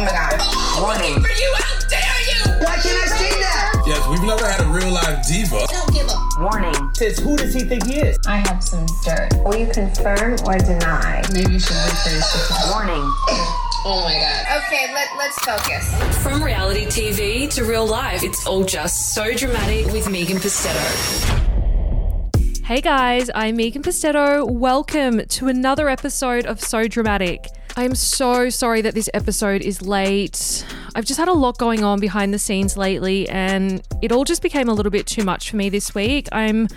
Oh my god. Warning. For you, how dare you! Why can't I see that? Yes, we've never had a real life diva. Don't give a Warning. Sis, who does he think he is? I have some dirt. Will you confirm or deny? Maybe you should rephrase the Warning. Oh my god. Okay, let, let's focus. From reality TV to real life, it's all just so dramatic with Megan Pustetto. Hey guys, I'm Megan Pustetto. Welcome to another episode of So Dramatic. I am so sorry that this episode is late. I've just had a lot going on behind the scenes lately, and it all just became a little bit too much for me this week. I'm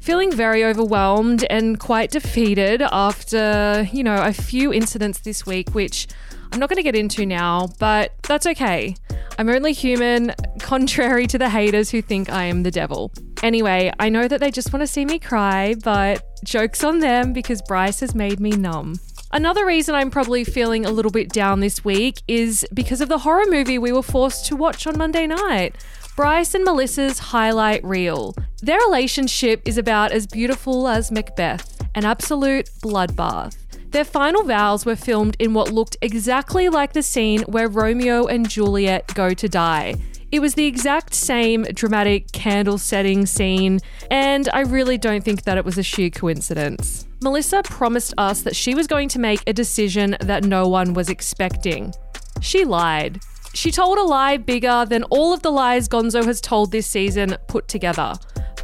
feeling very overwhelmed and quite defeated after, you know, a few incidents this week, which I'm not going to get into now, but that's okay. I'm only human, contrary to the haters who think I am the devil. Anyway, I know that they just want to see me cry, but joke's on them because Bryce has made me numb. Another reason I'm probably feeling a little bit down this week is because of the horror movie we were forced to watch on Monday night. Bryce and Melissa's highlight reel. Their relationship is about as beautiful as Macbeth, an absolute bloodbath. Their final vows were filmed in what looked exactly like the scene where Romeo and Juliet go to die. It was the exact same dramatic candle setting scene, and I really don't think that it was a sheer coincidence. Melissa promised us that she was going to make a decision that no one was expecting. She lied. She told a lie bigger than all of the lies Gonzo has told this season put together.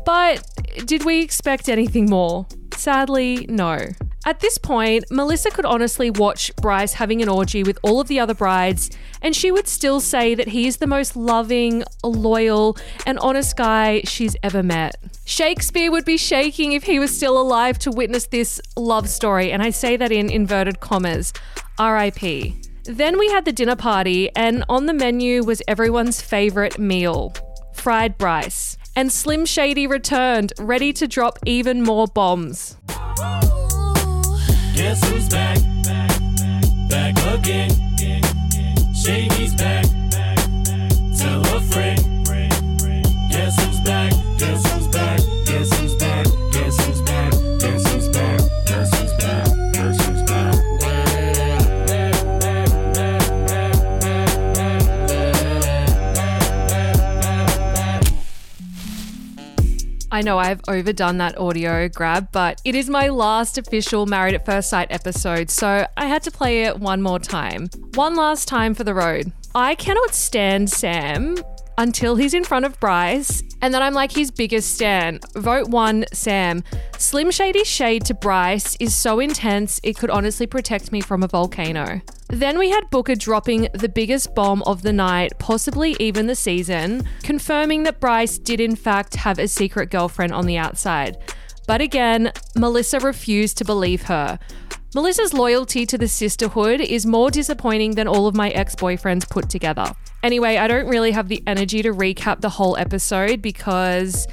But did we expect anything more? Sadly, no. At this point, Melissa could honestly watch Bryce having an orgy with all of the other brides, and she would still say that he is the most loving, loyal, and honest guy she's ever met. Shakespeare would be shaking if he was still alive to witness this love story, and I say that in inverted commas. RIP. Then we had the dinner party, and on the menu was everyone's favourite meal fried Bryce. And Slim Shady returned, ready to drop even more bombs. Guess who's back? Back again. Shady's back. I know I've overdone that audio grab, but it is my last official Married at First Sight episode, so I had to play it one more time. One last time for the road. I cannot stand Sam until he's in front of Bryce, and then I'm like his biggest stan. Vote one, Sam. Slim Shady's shade to Bryce is so intense, it could honestly protect me from a volcano. Then we had Booker dropping the biggest bomb of the night, possibly even the season, confirming that Bryce did in fact have a secret girlfriend on the outside. But again, Melissa refused to believe her. Melissa's loyalty to the sisterhood is more disappointing than all of my ex boyfriends put together. Anyway, I don't really have the energy to recap the whole episode because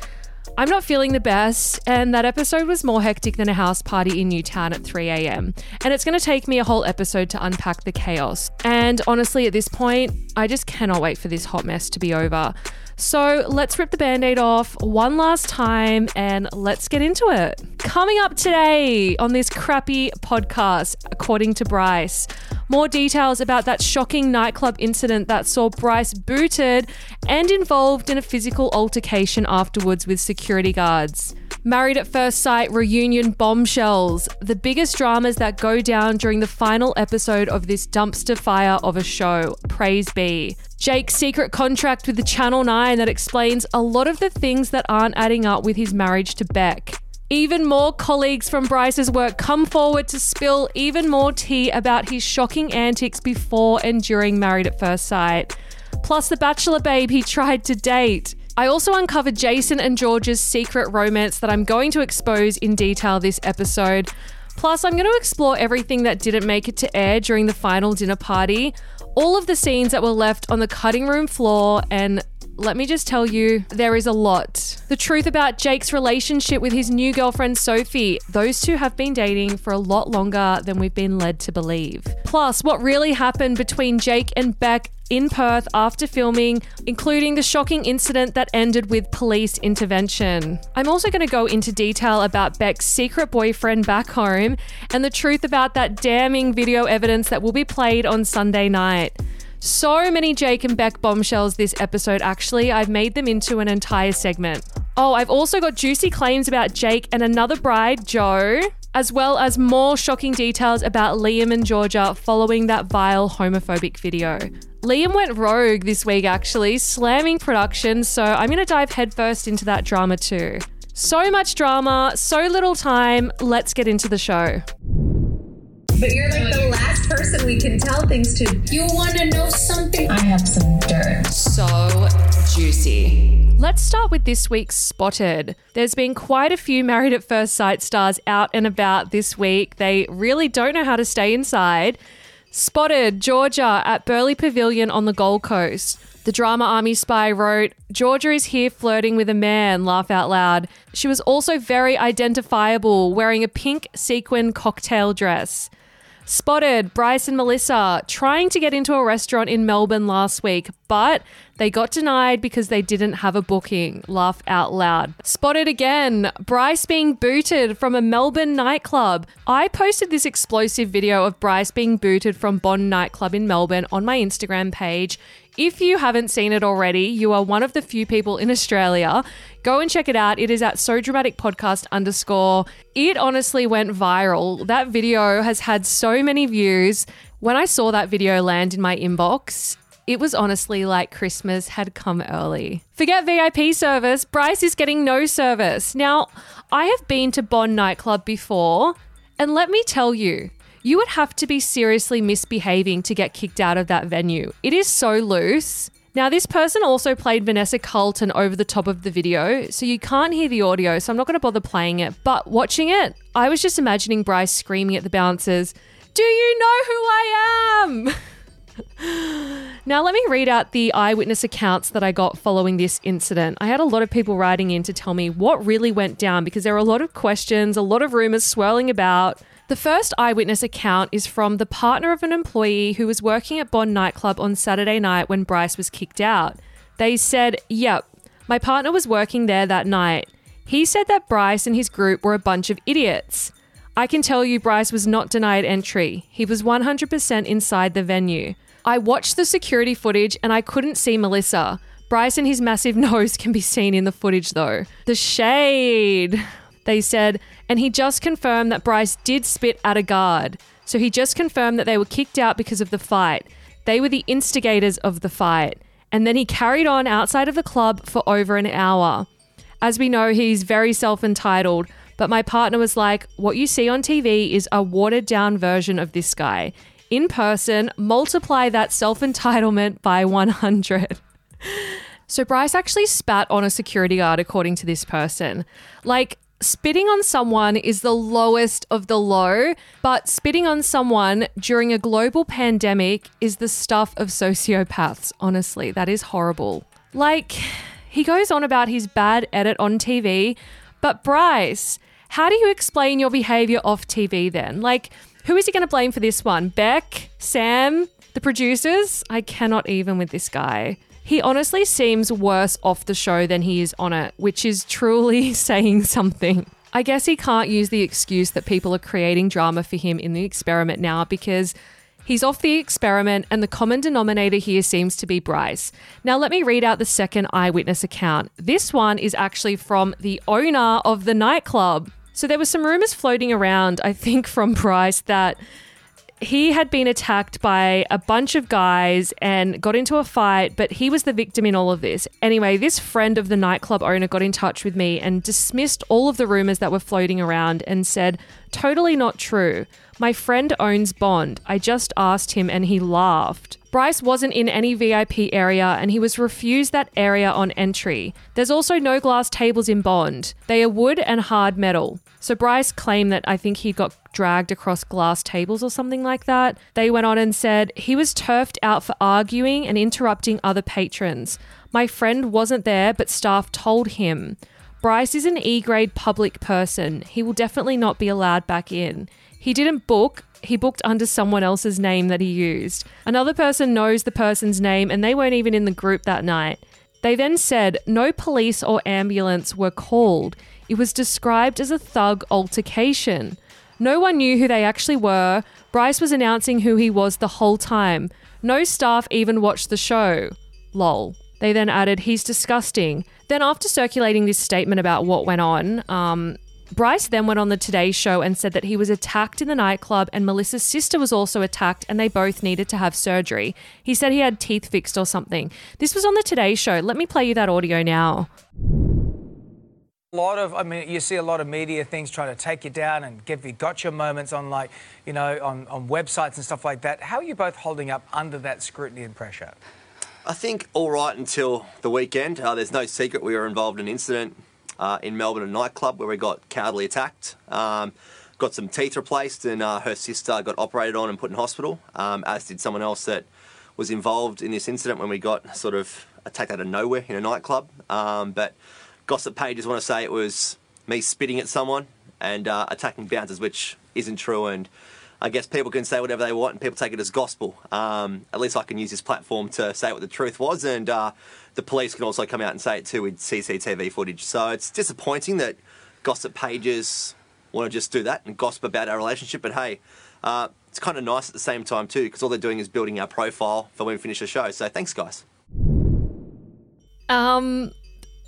I'm not feeling the best, and that episode was more hectic than a house party in Newtown at 3 a.m. And it's going to take me a whole episode to unpack the chaos. And honestly, at this point, I just cannot wait for this hot mess to be over. So let's rip the band aid off one last time and let's get into it. Coming up today on this crappy podcast, according to Bryce, more details about that shocking nightclub incident that saw Bryce booted and involved in a physical altercation afterwards with security guards. Married at First Sight reunion bombshells, the biggest dramas that go down during the final episode of this dumpster fire of a show. Praise be. Jake's secret contract with the Channel 9 that explains a lot of the things that aren't adding up with his marriage to Bec. Even more colleagues from Bryce's work come forward to spill even more tea about his shocking antics before and during Married at First Sight. Plus, the bachelor babe he tried to date. I also uncovered Jason and George's secret romance that I'm going to expose in detail this episode. Plus, I'm going to explore everything that didn't make it to air during the final dinner party, all of the scenes that were left on the cutting room floor, and let me just tell you, there is a lot. The truth about Jake's relationship with his new girlfriend Sophie. Those two have been dating for a lot longer than we've been led to believe. Plus, what really happened between Jake and Bec in Perth after filming, including the shocking incident that ended with police intervention. I'm also going to go into detail about Bec's secret boyfriend back home and the truth about that damning video evidence that will be played on Sunday night. So many Jake and Bec bombshells this episode, actually. I've made them into an entire segment. Oh, I've also got juicy claims about Jake and another bride, Jo, as well as more shocking details about Liam and Georgia following that vile homophobic video. Liam went rogue this week, actually, slamming production, so I'm going to dive headfirst into that drama too. So much drama, so little time. Let's get into the show. But you're like the last person we can tell things to. You want to know something? I have some dirt. So juicy. Let's start with this week's Spotted. There's been quite a few Married at First Sight stars out and about this week. They really don't know how to stay inside. Spotted Georgia at Burleigh Pavilion on the Gold Coast. The drama army spy wrote, Georgia is here flirting with a man, laugh out loud. She was also very identifiable, wearing a pink sequin cocktail dress. Spotted Bryce and Melissa trying to get into a restaurant in Melbourne last week, but they got denied because they didn't have a booking. Laugh out loud. Spotted again Bryce being booted from a Melbourne nightclub. I posted this explosive video of Bryce being booted from Bond nightclub in Melbourne on my Instagram page. If you haven't seen it already, you are one of the few people in Australia. Go and check it out. It is at So Dramatic Podcast underscore. It honestly went viral. That video has had so many views. When I saw that video land in my inbox, it was honestly like Christmas had come early. Forget VIP service, Bryce is getting no service. Now, I have been to Bond nightclub before, and let me tell you, you would have to be seriously misbehaving to get kicked out of that venue. It is so loose. Now, this person also played Vanessa Carlton over the top of the video, so you can't hear the audio, so I'm not going to bother playing it. But watching it, I was just imagining Bryce screaming at the bouncers, Do you know who I am? Now, let me read out the eyewitness accounts that I got following this incident. I had a lot of people writing in to tell me what really went down because there were a lot of questions, a lot of rumors swirling about. The first eyewitness account is from the partner of an employee who was working at Bond nightclub on Saturday night when Bryce was kicked out. They said, Yep, my partner was working there that night. He said that Bryce and his group were a bunch of idiots. I can tell you, Bryce was not denied entry. He was 100% inside the venue. I watched the security footage and I couldn't see Melissa. Bryce and his massive nose can be seen in the footage though. The shade. They said, and he just confirmed that Bryce did spit at a guard. So he just confirmed that they were kicked out because of the fight. They were the instigators of the fight. And then he carried on outside of the club for over an hour. As we know, he's very self entitled, but my partner was like, What you see on TV is a watered down version of this guy. In person, multiply that self entitlement by 100. So Bryce actually spat on a security guard, according to this person. Like, spitting on someone is the lowest of the low, but spitting on someone during a global pandemic is the stuff of sociopaths. Honestly, that is horrible. Like, he goes on about his bad edit on TV, but Bryce, how do you explain your behavior off TV then? Like, who is he going to blame for this one? Bec? Sam? The producers? I cannot even with this guy. He honestly seems worse off the show than he is on it, which is truly saying something. I guess he can't use the excuse that people are creating drama for him in the experiment now because he's off the experiment and the common denominator here seems to be Bryce. Now, let me read out the second eyewitness account. This one is actually from the owner of the nightclub. So there were some rumors floating around, I think, from Bryce that he had been attacked by a bunch of guys and got into a fight, but he was the victim in all of this. Anyway, this friend of the nightclub owner got in touch with me and dismissed all of the rumors that were floating around and said, totally not true. My friend owns Bond. I just asked him and he laughed. Bryce wasn't in any VIP area and he was refused that area on entry. There's also no glass tables in Bond. They are wood and hard metal. So Bryce claimed that I think he got dragged across glass tables or something like that. They went on and said he was turfed out for arguing and interrupting other patrons. My friend wasn't there, but staff told him. Bryce is an E grade public person. He will definitely not be allowed back in. He didn't book, he booked under someone else's name that he used. Another person knows the person's name and they weren't even in the group that night. They then said no police or ambulance were called. It was described as a thug altercation. No one knew who they actually were. Bryce was announcing who he was the whole time. No staff even watched the show. Lol. They then added, he's disgusting. Then, after circulating this statement about what went on, um, Bryce then went on the Today Show and said that he was attacked in the nightclub and Melissa's sister was also attacked and they both needed to have surgery. He said he had teeth fixed or something. This was on the Today Show. Let me play you that audio now. A lot of, I mean, you see a lot of media things trying to take you down and give you gotcha moments on, like, you know, on, on websites and stuff like that. How are you both holding up under that scrutiny and pressure? I think all right until the weekend. Uh, there's no secret we were involved in an incident uh, in Melbourne, a nightclub, where we got cowardly attacked. Um, got some teeth replaced, and uh, her sister got operated on and put in hospital, um, as did someone else that was involved in this incident when we got sort of attacked out of nowhere in a nightclub. Um, but gossip pages want to say it was me spitting at someone and uh, attacking bouncers, which isn't true. And I guess people can say whatever they want and people take it as gospel. Um, at least I can use this platform to say what the truth was, and uh, the police can also come out and say it too with CCTV footage. So it's disappointing that gossip pages want to just do that and gossip about our relationship. But hey, uh, it's kind of nice at the same time too, because all they're doing is building our profile for when we finish the show. So thanks, guys. Um,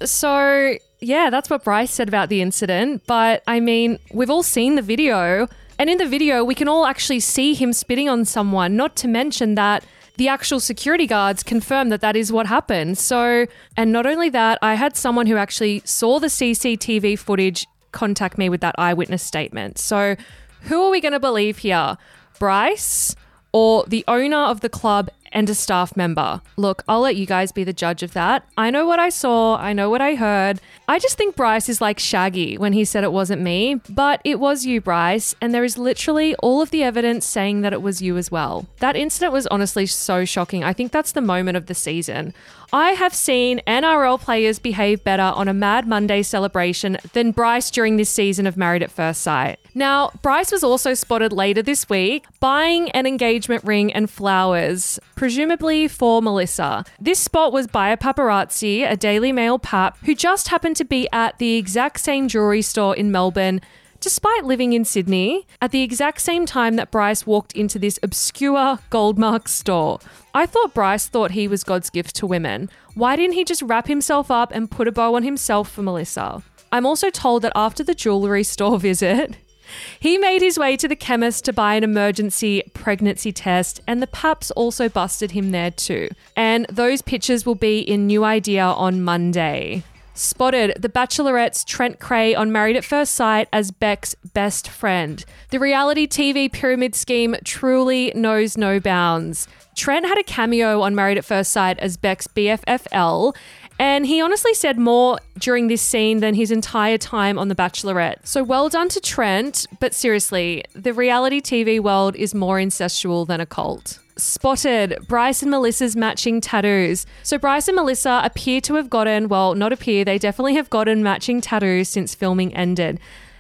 so yeah, that's what Bryce said about the incident. But I mean, we've all seen the video, and in the video, we can all actually see him spitting on someone. Not to mention that the actual security guards confirm that that is what happened. So, and not only that, I had someone who actually saw the CCTV footage contact me with that eyewitness statement. So, who are we going to believe here? Bryce or the owner of the club and a staff member. Look, I'll let you guys be the judge of that. I know what I saw, I know what I heard. I just think Bryce is like Shaggy when he said it wasn't me, but it was you, Bryce, and there is literally all of the evidence saying that it was you as well. That incident was honestly so shocking. I think that's the moment of the season. I have seen NRL players behave better on a Mad Monday celebration than Bryce during this season of Married at First Sight. Now, Bryce was also spotted later this week buying an engagement ring and flowers, presumably for Melissa. This spot was by a paparazzi, a Daily Mail pap, who just happened to be at the exact same jewelry store in Melbourne despite living in Sydney, at the exact same time that Bryce walked into this obscure Goldmark store. I thought Bryce thought he was God's gift to women. Why didn't he just wrap himself up and put a bow on himself for Melissa? I'm also told that after the jewellery store visit, he made his way to the chemist to buy an emergency pregnancy test, and the paps also busted him there too. And those pictures will be in New Idea on Monday. Spotted The Bachelorette's Trent Cray on Married at First Sight as Bec's best friend. The reality TV pyramid scheme truly knows no bounds. Trent had a cameo on Married at First Sight as Bec's BFFL, and he honestly said more during this scene than his entire time on The Bachelorette. So well done to Trent, but seriously, the reality TV world is more incestual than a cult. Spotted Bryce and Melissa's matching tattoos. So, Bryce and Melissa appear to have gotten, well, not appear, they definitely have gotten matching tattoos since filming ended.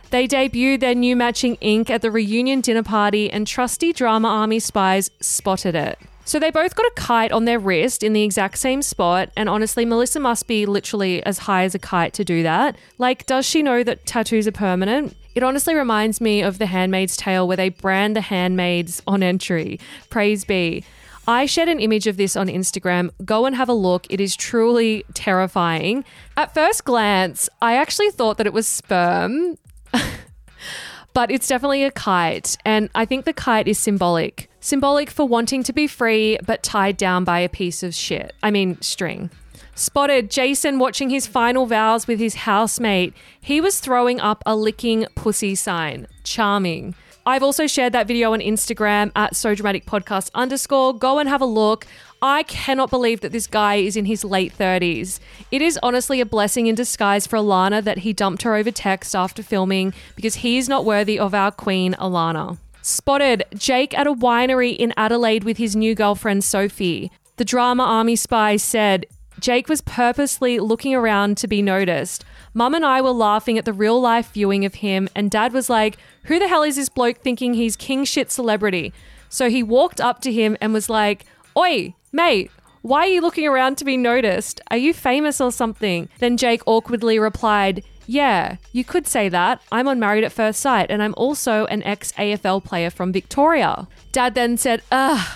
They debuted their new matching ink at the reunion dinner party, and trusty drama army spies spotted it. So they both got a kite on their wrist in the exact same spot, and honestly, Melissa must be literally as high as a kite to do that. Like, does she know that tattoos are permanent? It honestly reminds me of The Handmaid's Tale, where they brand the handmaids on entry. Praise be. I shared an image of this on Instagram. Go and have a look. It is truly terrifying. At first glance, I actually thought that it was sperm, but it's definitely a kite. And I think the kite is symbolic. Symbolic for wanting to be free, but tied down by a piece of shit. I mean, string. Spotted Jason watching his final vows with his housemate. He was throwing up a licking pussy sign. Charming. I've also shared that video on Instagram at So Dramatic Podcast underscore. Go and have a look. I cannot believe that this guy is in his late 30s. It is honestly a blessing in disguise for Alana that he dumped her over text after filming because he is not worthy of our queen, Alana. Spotted Jake at a winery in Adelaide with his new girlfriend, Sophie. The drama army spy said, Jake was purposely looking around to be noticed. Mum and I were laughing at the real life viewing of him, and Dad was like, Who the hell is this bloke thinking he's king shit celebrity? So he walked up to him and was like, Oi, mate, why are you looking around to be noticed? Are you famous or something? Then Jake awkwardly replied, Yeah, you could say that. I'm on Married at First Sight, and I'm also an ex AFL player from Victoria. Dad then said, Ugh,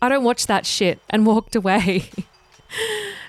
I don't watch that shit, and walked away.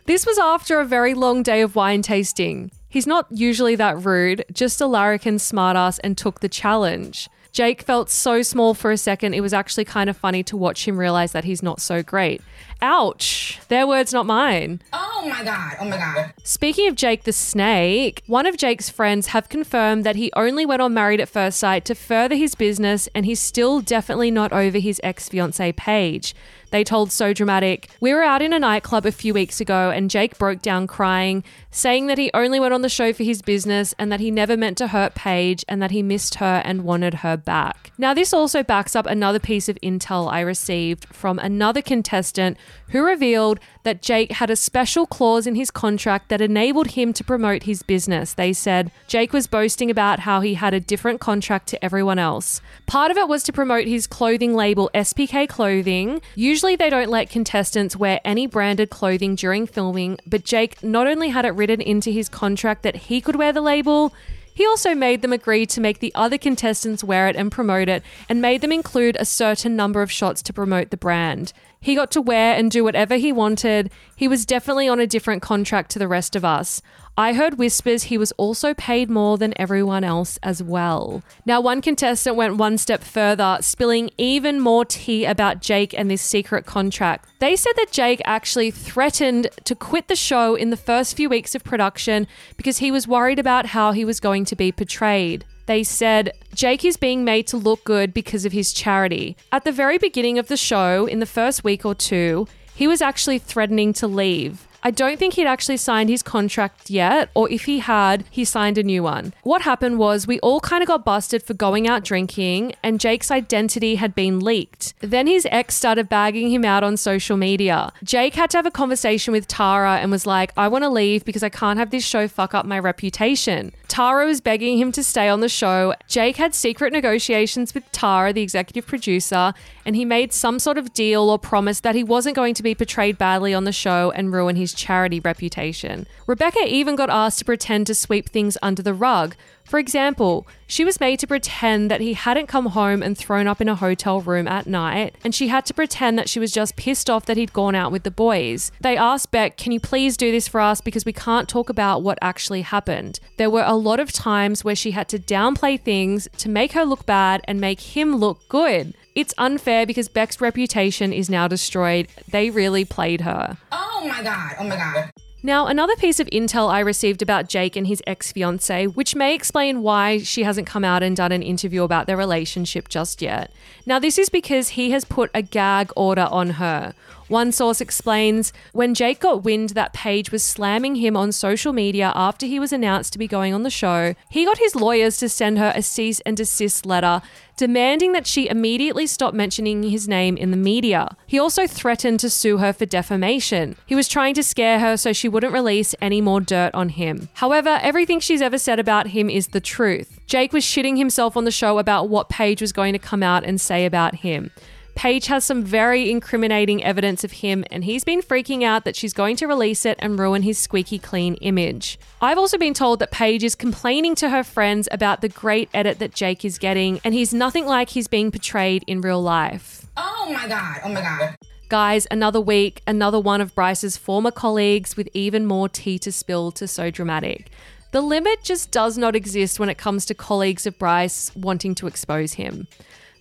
this was after a very long day of wine tasting. He's not usually that rude, just a larrikin smartass, and took the challenge. Jake felt so small for a second, it was actually kind of funny to watch him realize that he's not so great. Ouch. Their words, not mine. Oh my god. Oh my god. Speaking of Jake the Snake, one of Jake's friends have confirmed that he only went on Married at First Sight to further his business and he's still definitely not over his ex fiancee Paige. They told So Dramatic, We were out in a nightclub a few weeks ago and Jake broke down crying, saying that he only went on the show for his business and that he never meant to hurt Paige and that he missed her and wanted her back. Now, this also backs up another piece of intel I received from another contestant who revealed that Jake had a special clause in his contract that enabled him to promote his business. They said Jake was boasting about how he had a different contract to everyone else. Part of it was to promote his clothing label SPK Clothing. Usually they don't let contestants wear any branded clothing during filming, but Jake not only had it written into his contract that he could wear the label, he also made them agree to make the other contestants wear it and promote it, and made them include a certain number of shots to promote the brand. He got to wear and do whatever he wanted. He was definitely on a different contract to the rest of us. I heard whispers he was also paid more than everyone else as well. Now, one contestant went one step further, spilling even more tea about Jake and this secret contract. They said that Jake actually threatened to quit the show in the first few weeks of production because he was worried about how he was going to be portrayed. They said Jake is being made to look good because of his charity. At the very beginning of the show, in the first week or two, he was actually threatening to leave. I don't think he'd actually signed his contract yet, or if he had, he signed a new one. What happened was we all kind of got busted for going out drinking, and Jake's identity had been leaked. Then his ex started bagging him out on social media. Jake had to have a conversation with Tara and was like, I want to leave because I can't have this show fuck up my reputation. Tara was begging him to stay on the show. Jake had secret negotiations with Tara, the executive producer, and he made some sort of deal or promise that he wasn't going to be portrayed badly on the show and ruin his charity reputation. Rebecca even got asked to pretend to sweep things under the rug. For example, she was made to pretend that he hadn't come home and thrown up in a hotel room at night, and she had to pretend that she was just pissed off that he'd gone out with the boys. They asked Bec, Can you please do this for us because we can't talk about what actually happened? There were a lot of times where she had to downplay things to make her look bad and make him look good. It's unfair because Bec's reputation is now destroyed. They really played her. Oh my god. Oh my god. Now, another piece of intel I received about Jake and his ex fiancee, which may explain why she hasn't come out and done an interview about their relationship just yet. Now, this is because he has put a gag order on her. One source explains when Jake got wind that Paige was slamming him on social media after he was announced to be going on the show, he got his lawyers to send her a cease and desist letter demanding that she immediately stop mentioning his name in the media. He also threatened to sue her for defamation. He was trying to scare her so she wouldn't release any more dirt on him. However, everything she's ever said about him is the truth. Jake was shitting himself on the show about what Paige was going to come out and say about him. Paige has some very incriminating evidence of him, and he's been freaking out that she's going to release it and ruin his squeaky clean image. I've also been told that Paige is complaining to her friends about the great edit that Jake is getting, and he's nothing like he's being portrayed in real life. Oh my god. Oh my god. Guys, another week, another one of Bryce's former colleagues with even more tea to spill to so dramatic. The limit just does not exist when it comes to colleagues of Bryce wanting to expose him.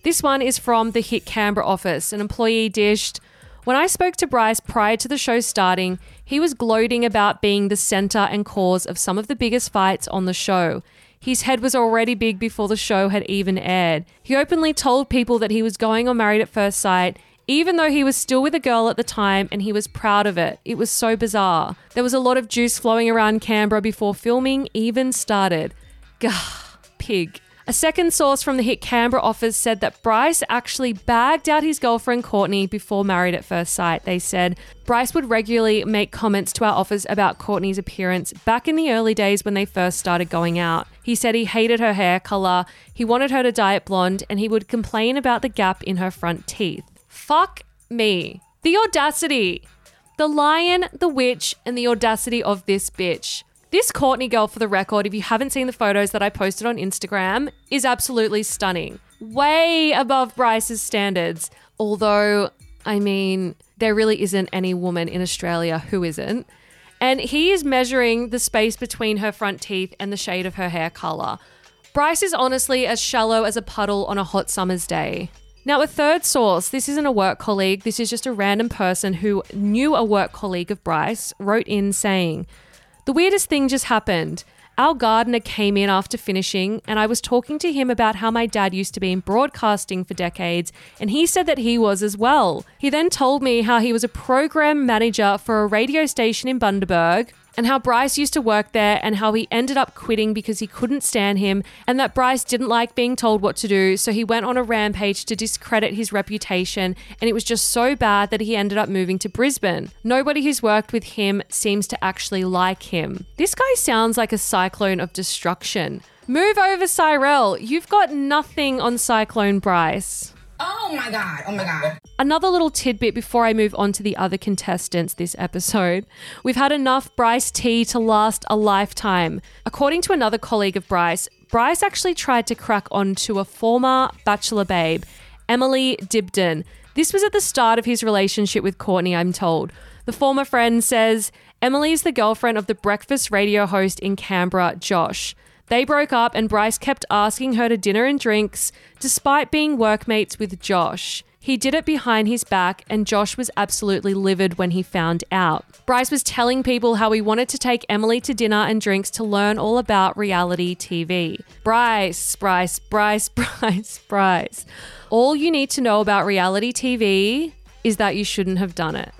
This one is from the Hit Canberra office. An employee dished, When I spoke to Bryce prior to the show starting, he was gloating about being the center and cause of some of the biggest fights on the show. His head was already big before the show had even aired. He openly told people that he was going on Married at First Sight, even though he was still with a girl at the time and he was proud of it. It was so bizarre. There was a lot of juice flowing around Canberra before filming even started. Gah, pig. A second source from the Hit Canberra office said that Bryce actually bagged out his girlfriend Courtney before Married at First Sight. They said Bryce would regularly make comments to our office about Courtney's appearance back in the early days when they first started going out. He said he hated her hair color, he wanted her to dye it blonde, and he would complain about the gap in her front teeth. Fuck me. The audacity. The lion, the witch, and the audacity of this bitch. This Courtney girl, for the record, if you haven't seen the photos that I posted on Instagram, is absolutely stunning. Way above Bryce's standards. Although, I mean, there really isn't any woman in Australia who isn't. And he is measuring the space between her front teeth and the shade of her hair colour. Bryce is honestly as shallow as a puddle on a hot summer's day. Now, a third source, this isn't a work colleague, this is just a random person who knew a work colleague of Bryce, wrote in saying, The weirdest thing just happened. Our gardener came in after finishing, and I was talking to him about how my dad used to be in broadcasting for decades, and he said that he was as well. He then told me how he was a program manager for a radio station in Bundaberg, and how Bryce used to work there and how he ended up quitting because he couldn't stand him and that Bryce didn't like being told what to do, so he went on a rampage to discredit his reputation and it was just so bad that he ended up moving to Brisbane. Nobody who's worked with him seems to actually like him. This guy sounds like a cyclone of destruction. Move over, Cyrell. You've got nothing on Cyclone Bryce. Oh my god. Oh my god. Another little tidbit before I move on to the other contestants this episode. We've had enough Bryce tea to last a lifetime. According to another colleague of Bryce, Bryce actually tried to crack onto a former bachelor babe, Emily Dibden. This was at the start of his relationship with Courtney, I'm told. The former friend says Emily is the girlfriend of the breakfast radio host in Canberra, Josh. They broke up, and Bryce kept asking her to dinner and drinks despite being workmates with Josh. He did it behind his back, and Josh was absolutely livid when he found out. Bryce was telling people how he wanted to take Emily to dinner and drinks to learn all about reality TV. Bryce, Bryce, Bryce, Bryce, Bryce. All you need to know about reality TV is that you shouldn't have done it.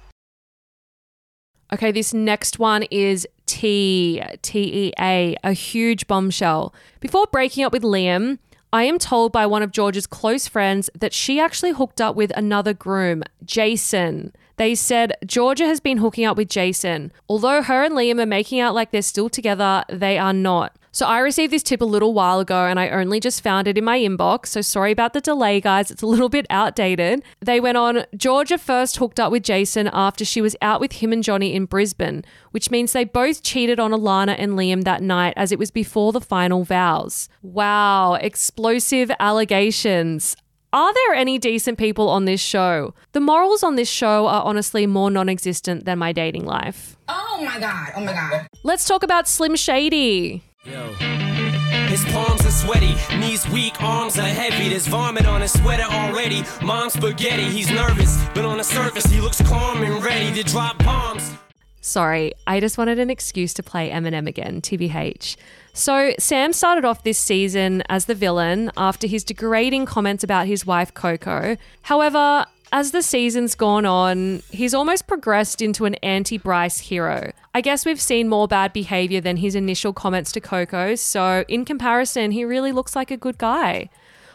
Okay, this next one is T, T E A, a huge bombshell. Before breaking up with Liam, I am told by one of George's close friends that she actually hooked up with another groom, Jason. They said Georgia has been hooking up with Jason. Although her and Liam are making out like they're still together, they are not. So I received this tip a little while ago and I only just found it in my inbox. So sorry about the delay, guys. It's a little bit outdated. They went on Georgia first hooked up with Jason after she was out with him and Johnny in Brisbane, which means they both cheated on Alana and Liam that night as it was before the final vows. Wow, explosive allegations. Are there any decent people on this show? The morals on this show are honestly more non existent than my dating life. Oh my god. Oh my god. Let's talk about Slim Shady. His palms are sweaty, knees weak, arms are heavy. There's vomit on his sweater already. Mom's spaghetti, he's nervous, but on the surface he looks calm and ready to drop bombs. Sorry, I just wanted an excuse to play Eminem again, TBH. So, Sam started off this season as the villain after his degrading comments about his wife Coco. However, as the season's gone on, he's almost progressed into an anti Bryce hero. I guess we've seen more bad behavior than his initial comments to Coco, so in comparison, he really looks like a good guy.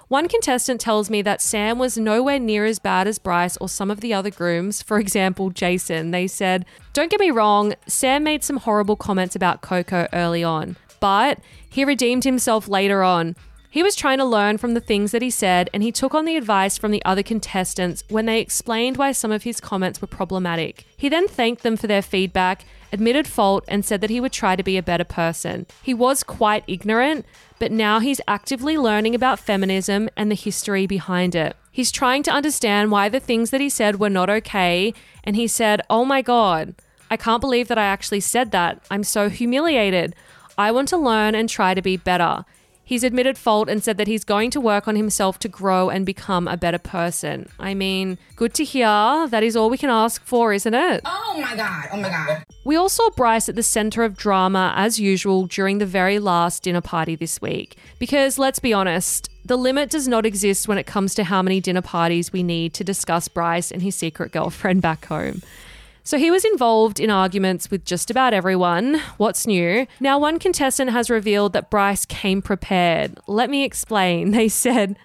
One contestant tells me that Sam was nowhere near as bad as Bryce or some of the other grooms, for example, Jason. They said, Don't get me wrong, Sam made some horrible comments about Coco early on, but he redeemed himself later on. He was trying to learn from the things that he said, and he took on the advice from the other contestants when they explained why some of his comments were problematic. He then thanked them for their feedback, admitted fault, and said that he would try to be a better person. He was quite ignorant, but now he's actively learning about feminism and the history behind it. He's trying to understand why the things that he said were not okay, and he said, Oh my god, I can't believe that I actually said that. I'm so humiliated. I want to learn and try to be better. He's admitted fault and said that he's going to work on himself to grow and become a better person. I mean, good to hear. That is all we can ask for, isn't it? Oh my god. Oh my god. We all saw Bryce at the center of drama as usual during the very last dinner party this week. Because let's be honest, the limit does not exist when it comes to how many dinner parties we need to discuss Bryce and his secret girlfriend back home. So he was involved in arguments with just about everyone. What's new? Now, one contestant has revealed that Bryce came prepared. Let me explain. They said,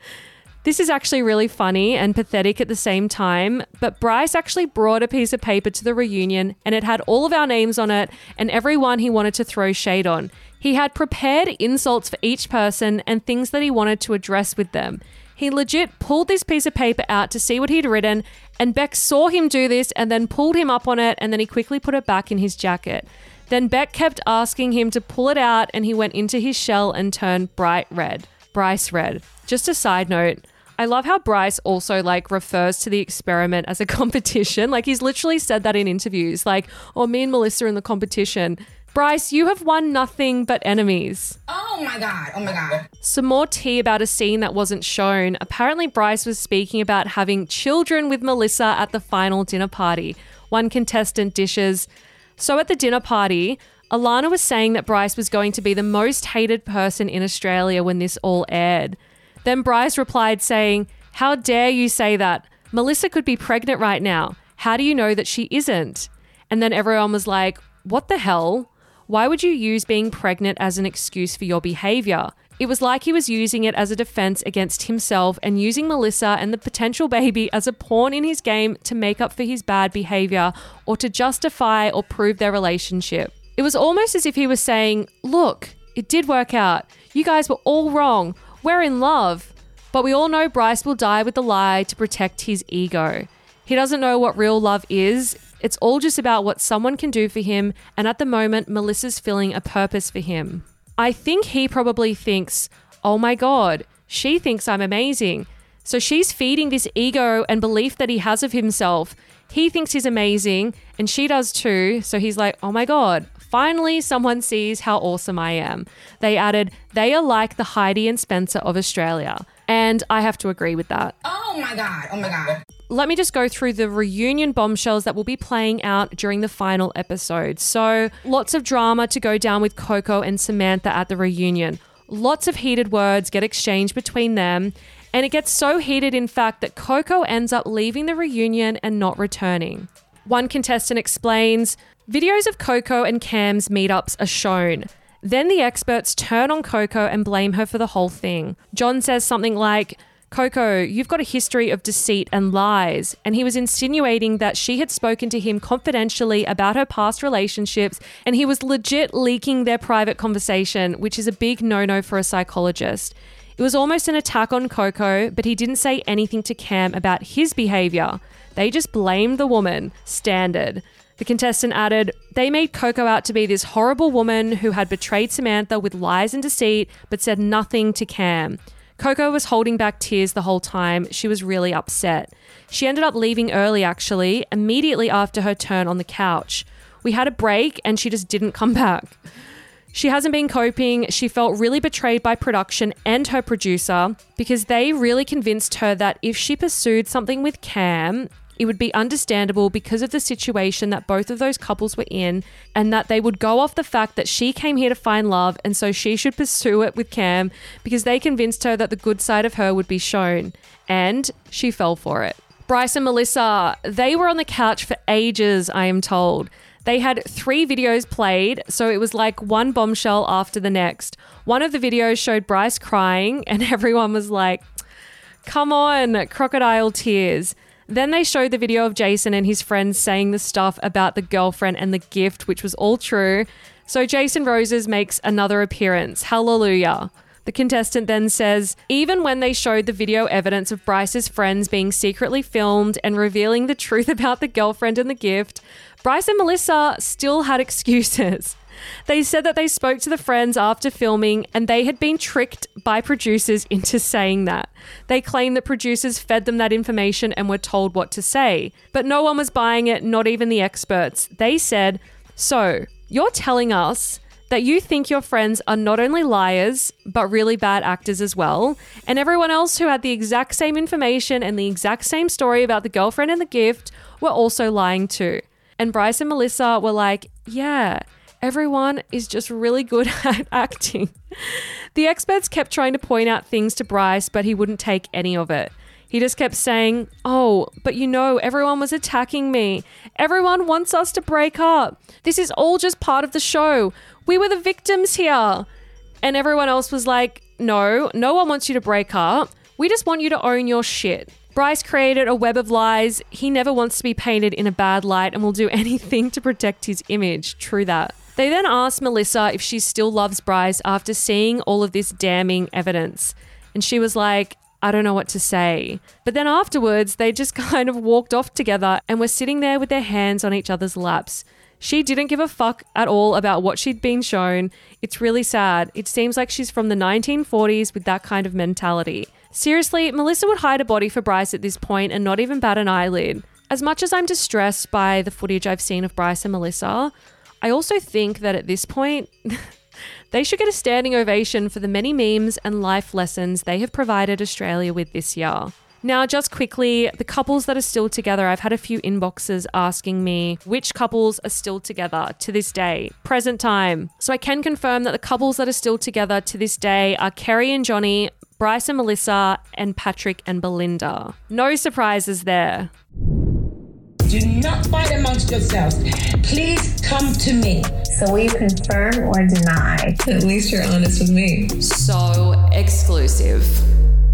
this is actually really funny and pathetic at the same time, but Bryce actually brought a piece of paper to the reunion and it had all of our names on it and everyone he wanted to throw shade on. He had prepared insults for each person and things that he wanted to address with them. He legit pulled this piece of paper out to see what he'd written, and Bec saw him do this and then pulled him up on it, and then he quickly put it back in his jacket. Then Bec kept asking him to pull it out, and he went into his shell and turned bright red. Bryce red. Just a side note. I love how Bryce also like refers to the experiment as a competition. Like he's literally said that in interviews. Like, or me and Melissa in the competition. Bryce, you have won nothing but enemies. Oh my god. Oh my god. Some more tea about a scene that wasn't shown. Apparently, Bryce was speaking about having children with Melissa at the final dinner party. One contestant dishes. So at the dinner party, Alana was saying that Bryce was going to be the most hated person in Australia when this all aired. Then Bryce replied saying, How dare you say that? Melissa could be pregnant right now. How do you know that she isn't? And then everyone was like, What the hell? Why would you use being pregnant as an excuse for your behavior? It was like he was using it as a defense against himself and using Melissa and the potential baby as a pawn in his game to make up for his bad behavior or to justify or prove their relationship. It was almost as if he was saying, Look, it did work out. You guys were all wrong. We're in love. But we all know Bryce will die with the lie to protect his ego. He doesn't know what real love is. It's all just about what someone can do for him, and at the moment, Melissa's filling a purpose for him. I think he probably thinks, oh my God, she thinks I'm amazing. So she's feeding this ego and belief that he has of himself. He thinks he's amazing, and she does too. So he's like, oh my God, finally someone sees how awesome I am. They added, they are like the Heidi and Spencer of Australia. And I have to agree with that. Oh my god. Oh my god. Let me just go through the reunion bombshells that will be playing out during the final episode. So, lots of drama to go down with Coco and Samantha at the reunion. Lots of heated words get exchanged between them. And it gets so heated, in fact, that Coco ends up leaving the reunion and not returning. One contestant explains videos of Coco and Cam's meetups are shown. Then the experts turn on Coco and blame her for the whole thing. John says something like, Coco, you've got a history of deceit and lies. And he was insinuating that she had spoken to him confidentially about her past relationships and he was legit leaking their private conversation, which is a big no no for a psychologist. It was almost an attack on Coco, but he didn't say anything to Cam about his behavior. They just blamed the woman. Standard. The contestant added, They made Coco out to be this horrible woman who had betrayed Samantha with lies and deceit, but said nothing to Cam. Coco was holding back tears the whole time. She was really upset. She ended up leaving early, actually, immediately after her turn on the couch. We had a break and she just didn't come back. She hasn't been coping. She felt really betrayed by production and her producer because they really convinced her that if she pursued something with Cam, it would be understandable because of the situation that both of those couples were in, and that they would go off the fact that she came here to find love, and so she should pursue it with Cam because they convinced her that the good side of her would be shown. And she fell for it. Bryce and Melissa, they were on the couch for ages, I am told. They had three videos played, so it was like one bombshell after the next. One of the videos showed Bryce crying, and everyone was like, come on, crocodile tears. Then they showed the video of Jason and his friends saying the stuff about the girlfriend and the gift, which was all true. So Jason Roses makes another appearance. Hallelujah. The contestant then says, even when they showed the video evidence of Bryce's friends being secretly filmed and revealing the truth about the girlfriend and the gift, Bryce and Melissa still had excuses. They said that they spoke to the friends after filming and they had been tricked by producers into saying that. They claim that producers fed them that information and were told what to say. But no one was buying it, not even the experts. They said, So, you're telling us that you think your friends are not only liars, but really bad actors as well. And everyone else who had the exact same information and the exact same story about the girlfriend and the gift were also lying too. And Bryce and Melissa were like, Yeah, everyone is just really good at acting. The experts kept trying to point out things to Bryce, but he wouldn't take any of it. He just kept saying, Oh, but you know, everyone was attacking me. Everyone wants us to break up. This is all just part of the show. We were the victims here. And everyone else was like, No, no one wants you to break up. We just want you to own your shit. Bryce created a web of lies. He never wants to be painted in a bad light and will do anything to protect his image. True that. They then asked Melissa if she still loves Bryce after seeing all of this damning evidence. And she was like, I don't know what to say. But then afterwards, they just kind of walked off together and were sitting there with their hands on each other's laps. She didn't give a fuck at all about what she'd been shown. It's really sad. It seems like she's from the 1940s with that kind of mentality. Seriously, Melissa would hide a body for Bryce at this point and not even bat an eyelid. As much as I'm distressed by the footage I've seen of Bryce and Melissa, I also think that at this point, they should get a standing ovation for the many memes and life lessons they have provided Australia with this year. Now, just quickly, the couples that are still together, I've had a few inboxes asking me which couples are still together to this day, present time. So I can confirm that the couples that are still together to this day are Kerry and Johnny, Bryce and Melissa, and Patrick and Belinda. No surprises there. Do not fight amongst yourselves. Please come to me. So will you confirm or deny? At least you're honest with me. So exclusive.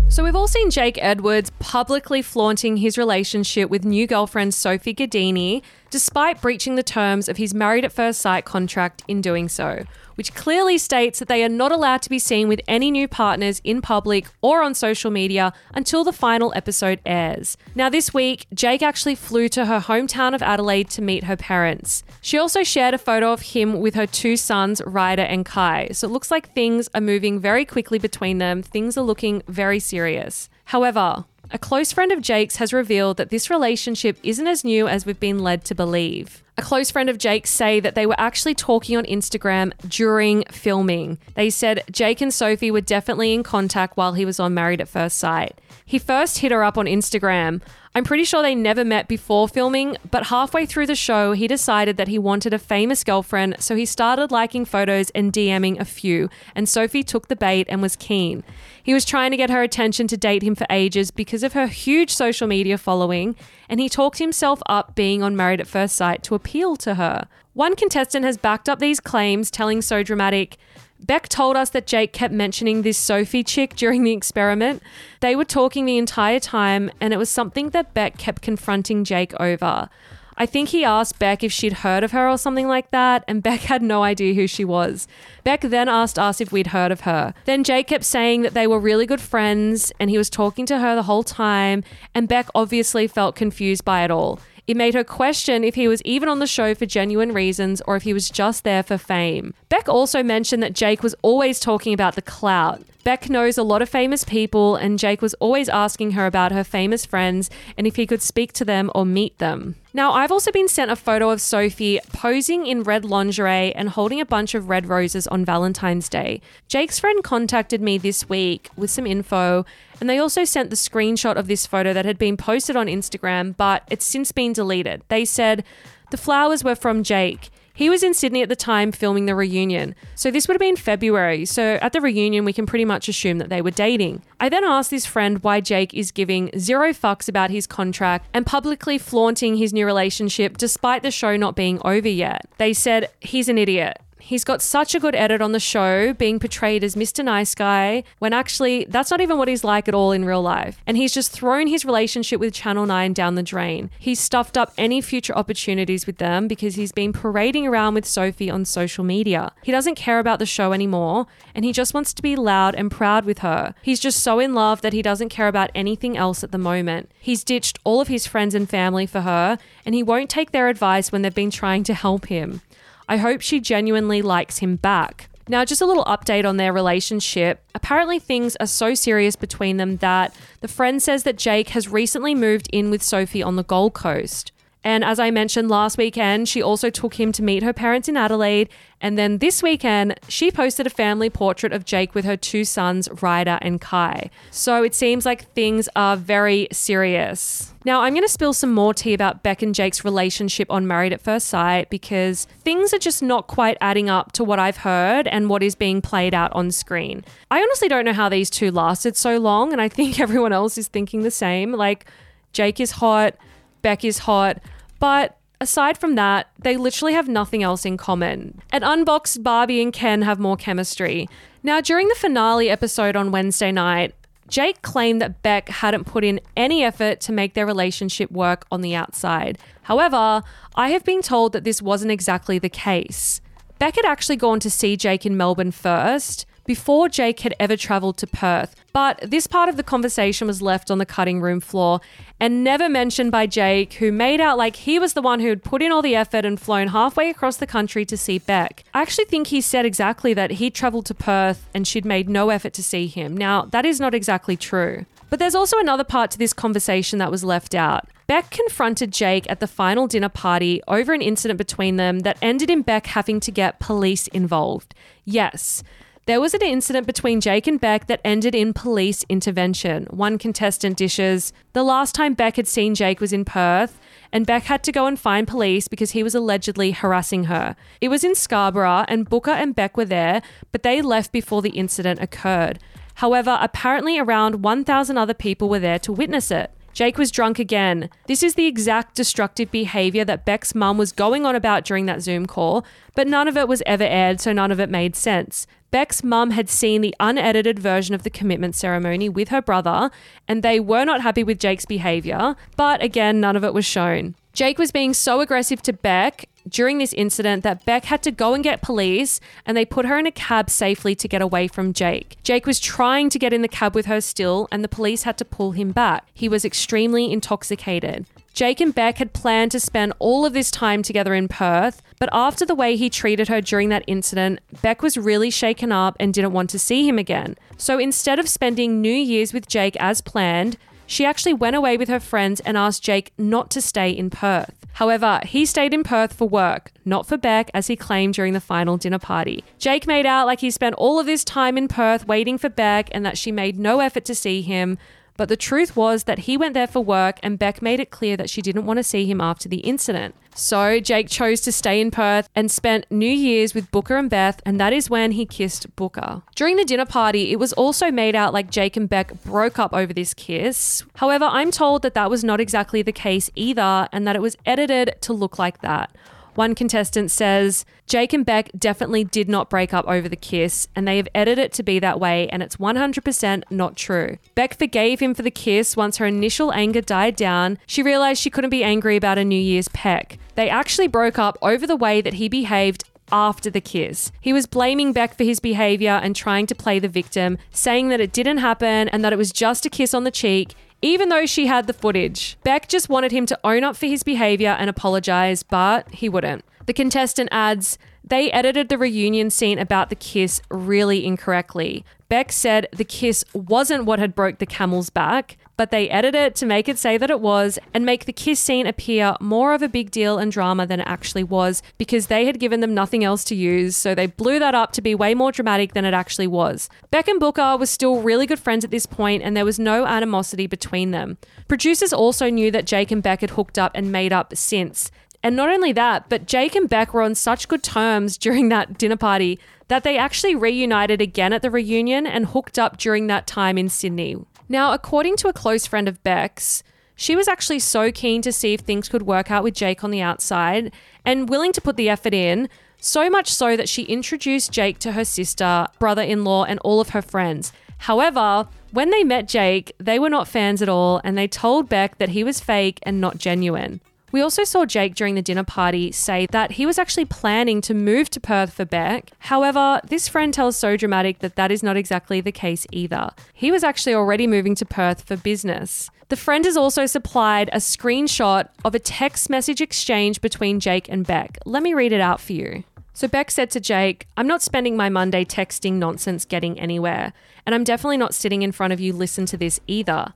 So we've all seen Jake Edwards publicly flaunting his relationship with new girlfriend Sophie Guidolin, despite breaching the terms of his married at first sight contract in doing so, which clearly states that they are not allowed to be seen with any new partners in public or on social media until the final episode airs. Now, this week, Jake actually flew to her hometown of Adelaide to meet her parents. She also shared a photo of him with her two sons, Ryder and Kai. So it looks like things are moving very quickly between them. Things are looking very serious. However, a close friend of Jake's has revealed that this relationship isn't as new as we've been led to believe. Close friend of Jake's say that they were actually talking on Instagram during filming. They said Jake and Sophie were definitely in contact while he was on Married at First Sight. He first hit her up on Instagram. I'm pretty sure they never met before filming, but halfway through the show, he decided that he wanted a famous girlfriend, so he started liking photos and DMing a few, and Sophie took the bait and was keen. He was trying to get her attention to date him for ages because of her huge social media following, and he talked himself up being on Married at First Sight to appeal to her. One contestant has backed up these claims, telling So Dramatic, Bec told us that Jake kept mentioning this Sophie chick during the experiment. They were talking the entire time, and it was something that Bec kept confronting Jake over. I think he asked Bec if she'd heard of her or something like that, and Bec had no idea who she was. Bec then asked us if we'd heard of her. Then Jake kept saying that they were really good friends, and he was talking to her the whole time, and Bec obviously felt confused by it all. It made her question if he was even on the show for genuine reasons or if he was just there for fame. Bec also mentioned that Jake was always talking about the clout. Bec knows a lot of famous people, and Jake was always asking her about her famous friends and if he could speak to them or meet them. Now, I've also been sent a photo of Sophie posing in red lingerie and holding a bunch of red roses on Valentine's Day. Jake's friend contacted me this week with some info, and they also sent the screenshot of this photo that had been posted on Instagram, but it's since been deleted. They said, the flowers were from Jake. He was in Sydney at the time filming the reunion. So this would have been February. So at the reunion, we can pretty much assume that they were dating. I then asked this friend why Jake is giving zero fucks about his contract and publicly flaunting his new relationship despite the show not being over yet. They said he's an idiot. He's got such a good edit on the show, being portrayed as Mr. Nice Guy, when actually that's not even what he's like at all in real life. And he's just thrown his relationship with Channel 9 down the drain. He's stuffed up any future opportunities with them because he's been parading around with Sophie on social media. He doesn't care about the show anymore, and he just wants to be loud and proud with her. He's just so in love that he doesn't care about anything else at the moment. He's ditched all of his friends and family for her, and he won't take their advice when they've been trying to help him. I hope she genuinely likes him back. Now, just a little update on their relationship. Apparently, things are so serious between them that the friend says that Jake has recently moved in with Sophie on the Gold Coast. And as I mentioned last weekend, she also took him to meet her parents in Adelaide. And then this weekend, she posted a family portrait of Jake with her two sons, Ryder and Kai. So it seems like things are very serious. Now, I'm going to spill some more tea about Bec and Jake's relationship on Married at First Sight because things are just not quite adding up to what I've heard and what is being played out on screen. I honestly don't know how these two lasted so long, and I think everyone else is thinking the same. Like, Jake is hot. Bec is hot. But aside from that, they literally have nothing else in common. At Unboxed, Barbie and Ken have more chemistry. Now, during the finale episode on Wednesday night, Jake claimed that Bec hadn't put in any effort to make their relationship work on the outside. However, I have been told that this wasn't exactly the case. Bec had actually gone to see Jake in Melbourne first before Jake had ever travelled to Perth. But this part of the conversation was left on the cutting room floor and never mentioned by Jake, who made out like he was the one who had put in all the effort and flown halfway across the country to see Bec. I actually think he said exactly that he'd travelled to Perth and she'd made no effort to see him. Now, that is not exactly true. But there's also another part to this conversation that was left out. Bec confronted Jake at the final dinner party over an incident between them that ended in Bec having to get police involved. Yes. There was an incident between Jake and Bec that ended in police intervention. One contestant dishes, the last time Bec had seen Jake was in Perth, and Bec had to go and find police because he was allegedly harassing her. It was in Scarborough, and Booka and Bec were there, but they left before the incident occurred. However, apparently around 1,000 other people were there to witness it. Jake was drunk again. This is the exact destructive behavior that Bec's mum was going on about during that Zoom call, but none of it was ever aired, so none of it made sense. Bec's mum had seen the unedited version of the commitment ceremony with her brother, and they were not happy with Jake's behavior, but again, none of it was shown. Jake was being so aggressive to Bec during this incident that Bec had to go and get police and they put her in a cab safely to get away from Jake. Jake was trying to get in the cab with her still and the police had to pull him back. He was extremely intoxicated. Jake and Bec had planned to spend all of this time together in Perth, but after the way he treated her during that incident, Bec was really shaken up and didn't want to see him again. So instead of spending New Year's with Jake as planned, she actually went away with her friends and asked Jake not to stay in Perth. However, he stayed in Perth for work, not for Bec, as he claimed during the final dinner party. Jake made out like he spent all of this time in Perth waiting for Bec and that she made no effort to see him. But the truth was that he went there for work and Bec made it clear that she didn't want to see him after the incident. So Jake chose to stay in Perth and spent New Year's with Booka and Beth, and that is when he kissed Booka. During the dinner party, it was also made out like Jake and Bec broke up over this kiss. However, I'm told that that was not exactly the case either, and that it was edited to look like that. One contestant says, Jake and Bec definitely did not break up over the kiss, and they have edited it to be that way, and it's 100% not true. Bec forgave him for the kiss once her initial anger died down. She realized she couldn't be angry about a New Year's peck. They actually broke up over the way that he behaved after the kiss. He was blaming Bec for his behavior and trying to play the victim, saying that it didn't happen and that it was just a kiss on the cheek even though she had the footage. Bec just wanted him to own up for his behavior and apologize, but he wouldn't. The contestant adds, they edited the reunion scene about the kiss really incorrectly. Bec said the kiss wasn't what had broke the camel's back, but they edited it to make it say that it was and make the kiss scene appear more of a big deal and drama than it actually was because they had given them nothing else to use, so they blew that up to be way more dramatic than it actually was. Bec and Booka were still really good friends at this point and there was no animosity between them. Producers also knew that Jake and Bec had hooked up and made up since. And not only that, but Jake and Bec were on such good terms during that dinner party that they actually reunited again at the reunion and hooked up during that time in Sydney. Now, according to a close friend of Bec's, she was actually so keen to see if things could work out with Jake on the outside and willing to put the effort in, so much so that she introduced Jake to her sister, brother in law, and all of her friends. However, when they met Jake, they were not fans at all and they told Bec that he was fake and not genuine. We also saw Jake during the dinner party say that he was actually planning to move to Perth for Bec. However, this friend tells So Dramatic that that is not exactly the case either. He was actually already moving to Perth for business. The friend has also supplied a screenshot of a text message exchange between Jake and Bec. Let me read it out for you. So Beck said to Jake, I'm not spending my Monday texting nonsense getting anywhere, and I'm definitely not sitting in front of you listen to this either.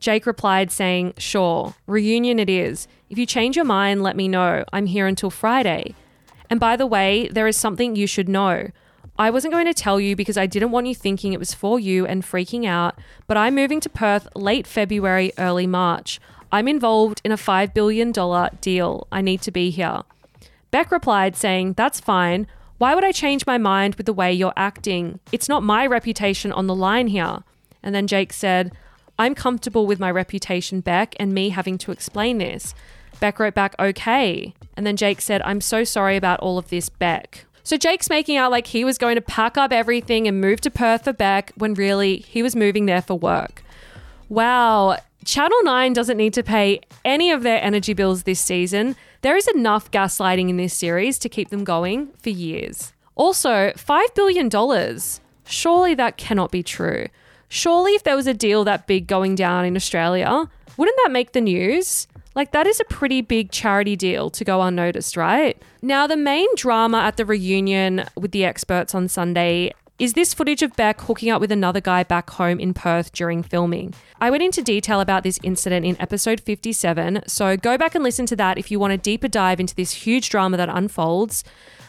Jake replied saying, Sure, reunion it is. If you change your mind, let me know. I'm here until Friday. And by the way, there is something you should know. I wasn't going to tell you because I didn't want you thinking it was for you and freaking out, but I'm moving to Perth late February, early March. I'm involved in a $5 billion deal. I need to be here. Bec replied saying, That's fine. Why would I change my mind with the way you're acting? It's not my reputation on the line here. And then Jake said, I'm comfortable with my reputation, Bec, and me having to explain this. Bec wrote back, okay. And then Jake said, I'm so sorry about all of this, Bec. So Jake's making out like he was going to pack up everything and move to Perth for Bec when really he was moving there for work. Wow. Channel 9 doesn't need to pay any of their energy bills this season. There is enough gaslighting in this series to keep them going for years. Also, $5 billion. Surely that cannot be true. Surely, if there was a deal that big going down in Australia, wouldn't that make the news? Like, that is a pretty big charity deal to go unnoticed, right? Now, the main drama at the reunion with the experts on Sunday is this footage of Bec hooking up with another guy back home in Perth during filming. I went into detail about this incident in episode 57, so go back and listen to that if you want a deeper dive into this huge drama that unfolds.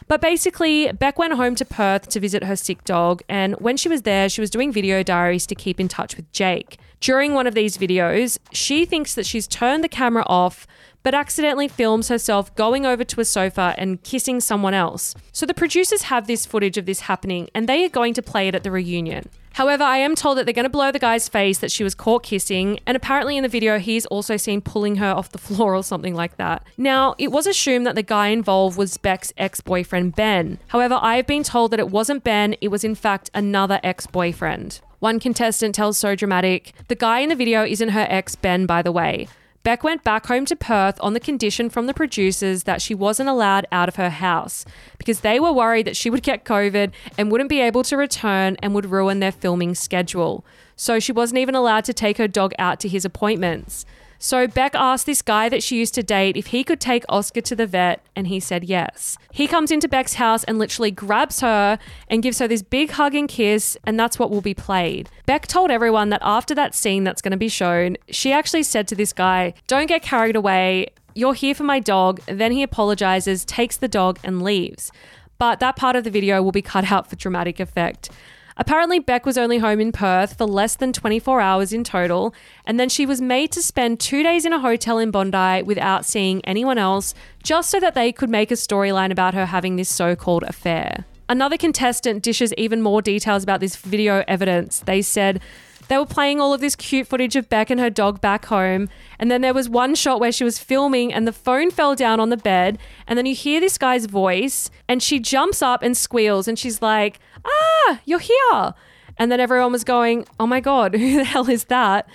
But basically, Bec went home to Perth to visit her sick dog, and when she was there, she was doing video diaries to keep in touch with Jake. During one of these videos, she thinks that she's turned the camera off, but accidentally films herself going over to a sofa and kissing someone else. So the producers have this footage of this happening, and they are going to play it at the reunion. However, I am told that they're going to blur the guy's face that she was caught kissing, and apparently in the video, he's also seen pulling her off the floor or something like that. Now, it was assumed that the guy involved was Bec's ex boyfriend, Ben. However, I have been told that it wasn't Ben, it was in fact another ex boyfriend. One contestant tells So Dramatic, the guy in the video isn't her ex, Ben, by the way. Bec went back home to Perth on the condition from the producers that she wasn't allowed out of her house because they were worried that she would get COVID and wouldn't be able to return and would ruin their filming schedule. So she wasn't even allowed to take her dog out to his appointments. So Bec asked this guy that she used to date if he could take Oscar to the vet, and he said yes. He comes into Bec's house and literally grabs her and gives her this big hug and kiss, and that's what will be played. Bec told everyone that after that scene that's going to be shown, she actually said to this guy, Don't get carried away. You're here for my dog. Then he apologizes, takes the dog, and leaves. But that part of the video will be cut out for dramatic effect. Apparently, Bec was only home in Perth for less than 24 hours in total, and then she was made to spend two days in a hotel in Bondi without seeing anyone else, just so that they could make a storyline about her having this so called affair. Another contestant dishes even more details about this video evidence. They said, they were playing all of this cute footage of Bec and her dog back home. And then there was one shot where she was filming and the phone fell down on the bed. And then you hear this guy's voice and she jumps up and squeals and she's like, Ah, you're here. And then everyone was going, Oh my God, who the hell is that?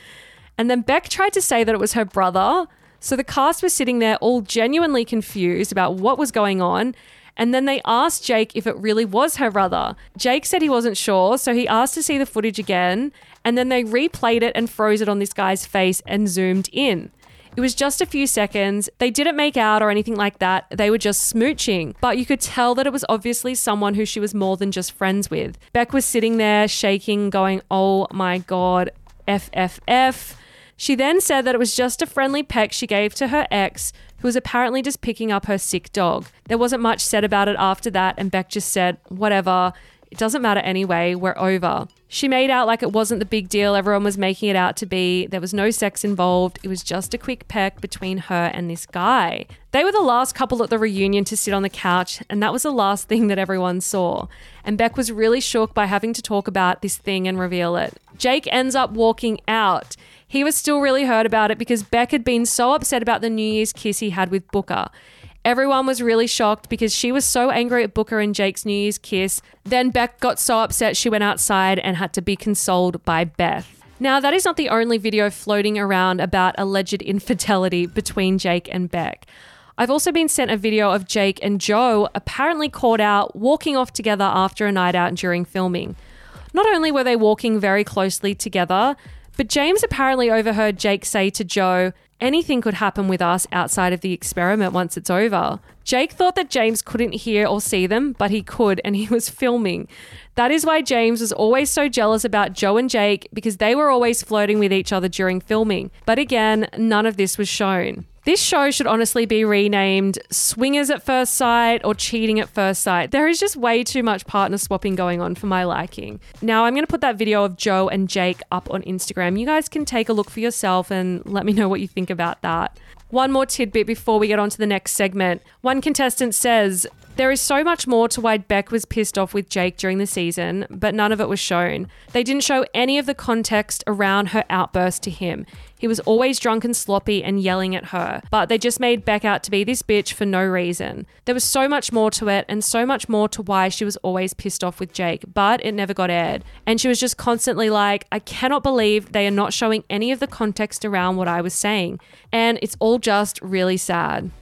And then Bec tried to say that it was her brother. So the cast was sitting there all genuinely confused about what was going on. And then they asked Jake if it really was her brother. Jake said he wasn't sure, so he asked to see the footage again. And then they replayed it and froze it on this guy's face and zoomed in. It was just a few seconds. They didn't make out or anything like that. They were just smooching. But you could tell that it was obviously someone who she was more than just friends with. Bec was sitting there shaking, going, Oh my God, FFF. She then said that it was just a friendly peck she gave to her ex, who was apparently just picking up her sick dog. There wasn't much said about it after that, and Bec just said, Whatever. It doesn't matter anyway, we're over. She made out like it wasn't the big deal everyone was making it out to be. There was no sex involved. It was just a quick peck between her and this guy. They were the last couple at the reunion to sit on the couch, and that was the last thing that everyone saw. And Bec was really shook by having to talk about this thing and reveal it. Jake ends up walking out. He was still really hurt about it because Bec had been so upset about the New Year's kiss he had with Booka. Everyone was really shocked because she was so angry at Booka and Jake's New Year's kiss. Then Bec got so upset she went outside and had to be consoled by Beth. Now, that is not the only video floating around about alleged infidelity between Jake and Bec. I've also been sent a video of Jake and Jo apparently caught out walking off together after a night out during filming. Not only were they walking very closely together, but James apparently overheard Jake say to Jo, Anything could happen with us outside of the experiment once it's over. Jake thought that James couldn't hear or see them, but he could, and he was filming. That is why James was always so jealous about Jo and Jake because they were always flirting with each other during filming. But again, none of this was shown. This show should honestly be renamed Swingers at First Sight or Cheating at First Sight. There is just way too much partner swapping going on for my liking. Now, I'm going to put that video of Jo and Jake up on Instagram. You guys can take a look for yourself and let me know what you think about that. One more tidbit before we get on to the next segment. One contestant says, There is so much more to why Bec was pissed off with Jake during the season, but none of it was shown. They didn't show any of the context around her outburst to him. He was always drunk and sloppy and yelling at her, but they just made Bec out to be this bitch for no reason. There was so much more to it and so much more to why she was always pissed off with Jake, but it never got aired. And she was just constantly like, I cannot believe they are not showing any of the context around what I was saying. And it's all just really sad.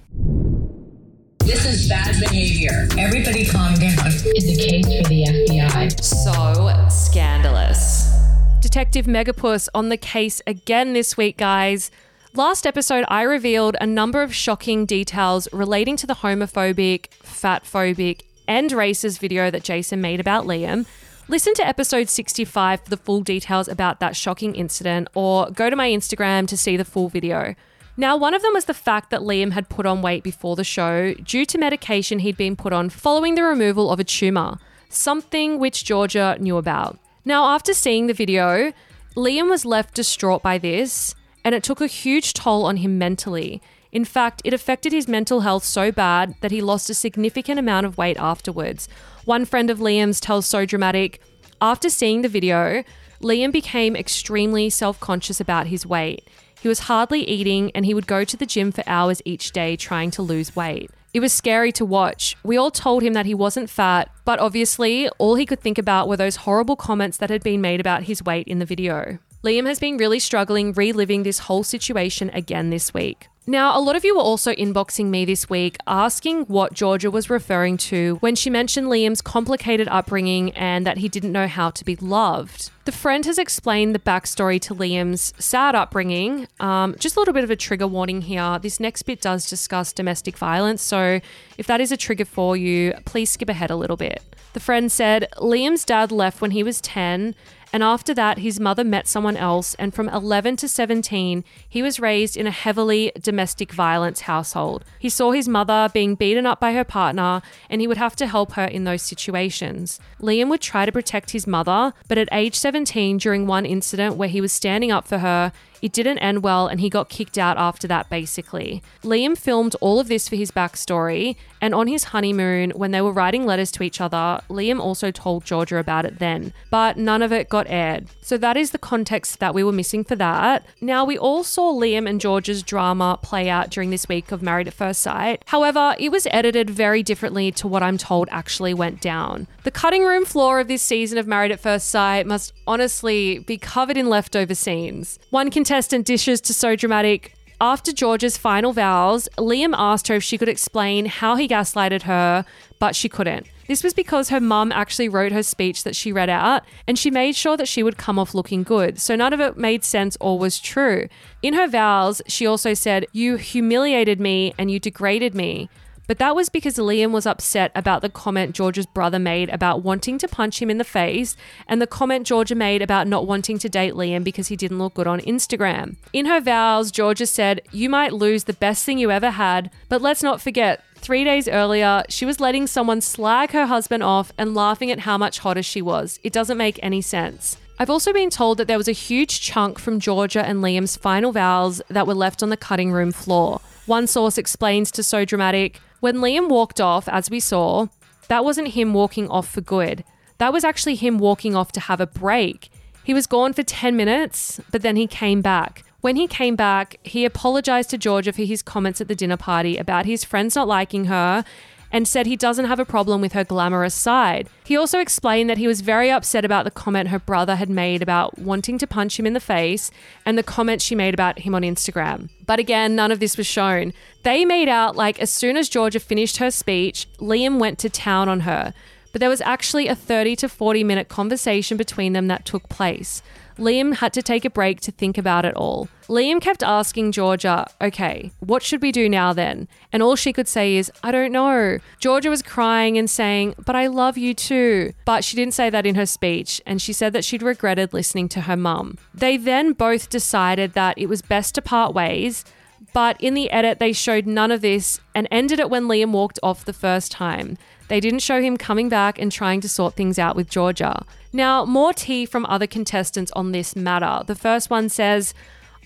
This is bad behavior. Everybody calm down. Is a case for the FBI. So scandalous. Detective Megapus on the case again this week, guys. Last episode, I revealed a number of shocking details relating to the homophobic, fatphobic, and racist video that Jason made about Liam. Listen to episode 65 for the full details about that shocking incident, or go to my Instagram to see the full video. Now, one of them was the fact that Liam had put on weight before the show due to medication he'd been put on following the removal of a tumour, something which Georgia knew about. Now, after seeing the video, Liam was left distraught by this, and it took a huge toll on him mentally. In fact, it affected his mental health so bad that he lost a significant amount of weight afterwards. One friend of Liam's tells So Dramatic after seeing the video, Liam became extremely self conscious about his weight. He was hardly eating and he would go to the gym for hours each day trying to lose weight. It was scary to watch. We all told him that he wasn't fat, but obviously, all he could think about were those horrible comments that had been made about his weight in the video. Liam has been really struggling reliving this whole situation again this week. Now, a lot of you were also inboxing me this week asking what Georgia was referring to when she mentioned Liam's complicated upbringing and that he didn't know how to be loved. The friend has explained the backstory to Liam's sad upbringing. Um, just a little bit of a trigger warning here. This next bit does discuss domestic violence, so if that is a trigger for you, please skip ahead a little bit. The friend said Liam's dad left when he was 10 and after that, his mother met someone else, and from 11 to 17, he was raised in a heavily domestic violence household. He saw his mother being beaten up by her partner, and he would have to help her in those situations. Liam would try to protect his mother, but at age 17, during one incident where he was standing up for her, it didn't end well and he got kicked out after that, basically. Liam filmed all of this for his backstory, and on his honeymoon, when they were writing letters to each other, Liam also told Georgia about it then, but none of it got aired. So that is the context that we were missing for that. Now, we all saw Liam and Georgia's drama play out during this week of Married at First Sight. However, it was edited very differently to what I'm told actually went down. The cutting room floor of this season of Married at First Sight must honestly be covered in leftover scenes. One contestant dishes to So Dramatic. After George's final vows, Liam asked her if she could explain how he gaslighted her, but she couldn't. This was because her mum actually wrote her speech that she read out, and she made sure that she would come off looking good, so none of it made sense or was true. In her vows, she also said, You humiliated me and you degraded me. But that was because Liam was upset about the comment Georgia's brother made about wanting to punch him in the face and the comment Georgia made about not wanting to date Liam because he didn't look good on Instagram. In her vows, Georgia said, You might lose the best thing you ever had, but let's not forget, Three days earlier, she was letting someone slag her husband off and laughing at how much hotter she was. It doesn't make any sense. I've also been told that there was a huge chunk from Georgia and Liam's final vows that were left on the cutting room floor. One source explains to So Dramatic when Liam walked off, as we saw, that wasn't him walking off for good. That was actually him walking off to have a break. He was gone for 10 minutes, but then he came back. When he came back, he apologized to Georgia for his comments at the dinner party about his friends not liking her and said he doesn't have a problem with her glamorous side. He also explained that he was very upset about the comment her brother had made about wanting to punch him in the face and the comment she made about him on Instagram. But again, none of this was shown. They made out like as soon as Georgia finished her speech, Liam went to town on her. But there was actually a 30 to 40 minute conversation between them that took place. Liam had to take a break to think about it all. Liam kept asking Georgia, okay, what should we do now then? And all she could say is, I don't know. Georgia was crying and saying, but I love you too. But she didn't say that in her speech, and she said that she'd regretted listening to her mum. They then both decided that it was best to part ways. But in the edit, they showed none of this and ended it when Liam walked off the first time. They didn't show him coming back and trying to sort things out with Georgia. Now, more tea from other contestants on this matter. The first one says,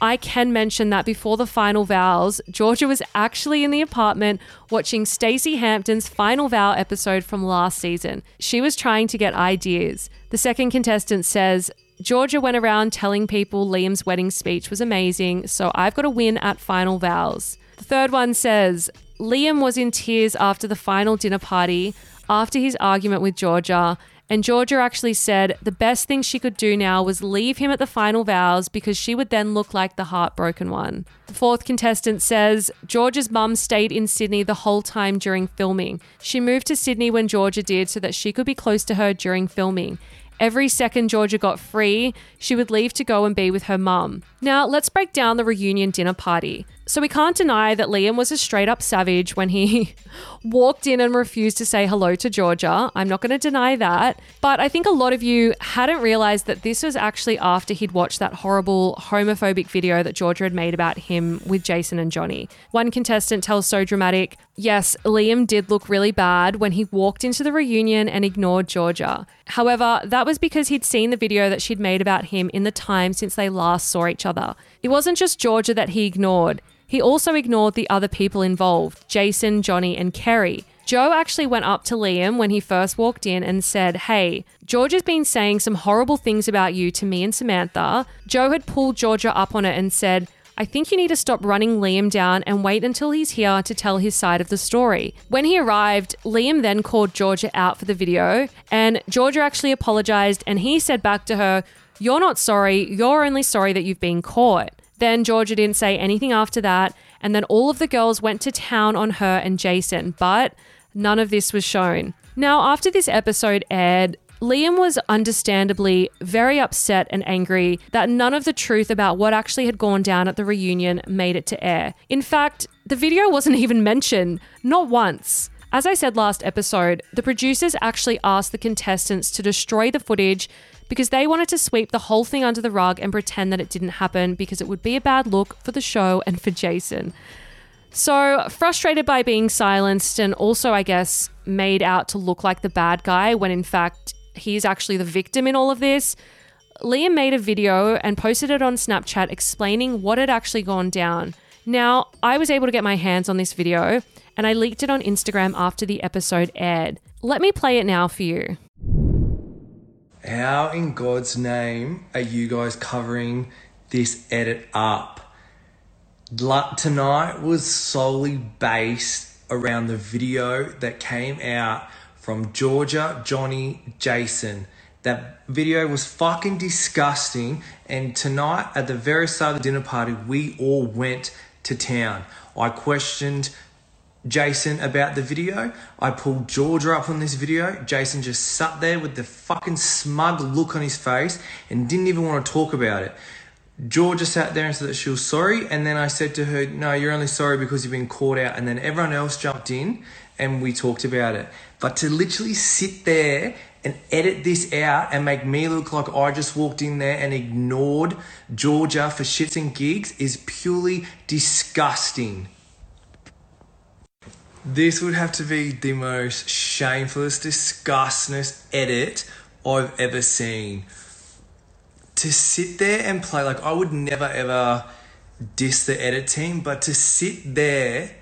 I can mention that before the final vows, Georgia was actually in the apartment watching Stacey Hampton's final vow episode from last season. She was trying to get ideas. The second contestant says, Georgia went around telling people Liam's wedding speech was amazing, so I've got a win at final vows. The third one says, Liam was in tears after the final dinner party after his argument with Georgia. And Georgia actually said the best thing she could do now was leave him at the final vows because she would then look like the heartbroken one. The fourth contestant says Georgia's mum stayed in Sydney the whole time during filming. She moved to Sydney when Georgia did so that she could be close to her during filming. Every second Georgia got free, she would leave to go and be with her mum. Now, let's break down the reunion dinner party. So, we can't deny that Liam was a straight up savage when he walked in and refused to say hello to Georgia. I'm not going to deny that. But I think a lot of you hadn't realized that this was actually after he'd watched that horrible homophobic video that Georgia had made about him with Jason and Johnny. One contestant tells So Dramatic, yes, Liam did look really bad when he walked into the reunion and ignored Georgia. However, that was because he'd seen the video that she'd made about him in the time since they last saw each other. It wasn't just Georgia that he ignored. He also ignored the other people involved Jason, Johnny, and Kerry. Jo actually went up to Liam when he first walked in and said, Hey, George has been saying some horrible things about you to me and Samantha. Jo had pulled Georgia up on it and said, I think you need to stop running Liam down and wait until he's here to tell his side of the story. When he arrived, Liam then called Georgia out for the video, and Georgia actually apologized and he said back to her, You're not sorry, you're only sorry that you've been caught. Then Georgia didn't say anything after that, and then all of the girls went to town on her and Jason, but none of this was shown. Now, after this episode aired, Liam was understandably very upset and angry that none of the truth about what actually had gone down at the reunion made it to air. In fact, the video wasn't even mentioned, not once. As I said last episode, the producers actually asked the contestants to destroy the footage because they wanted to sweep the whole thing under the rug and pretend that it didn't happen because it would be a bad look for the show and for Jason. So, frustrated by being silenced and also, I guess, made out to look like the bad guy when in fact he's actually the victim in all of this, Liam made a video and posted it on Snapchat explaining what had actually gone down. Now, I was able to get my hands on this video and I leaked it on Instagram after the episode aired. Let me play it now for you. How in God's name are you guys covering this edit up? Tonight was solely based around the video that came out from Georgia, Johnny, Jason. That video was fucking disgusting. And tonight, at the very start of the dinner party, we all went to town. I questioned Jason about the video. I pulled Georgia up on this video. Jason just sat there with the fucking smug look on his face and didn't even want to talk about it. Georgia sat there and said that she was sorry, and then I said to her, No, you're only sorry because you've been caught out. And then everyone else jumped in and we talked about it. But to literally sit there and edit this out and make me look like I just walked in there and ignored Georgia for shits and gigs is purely disgusting. This would have to be the most shamefulest, disgustingest edit I've ever seen. To sit there and play, like, I would never ever diss the edit team, but to sit there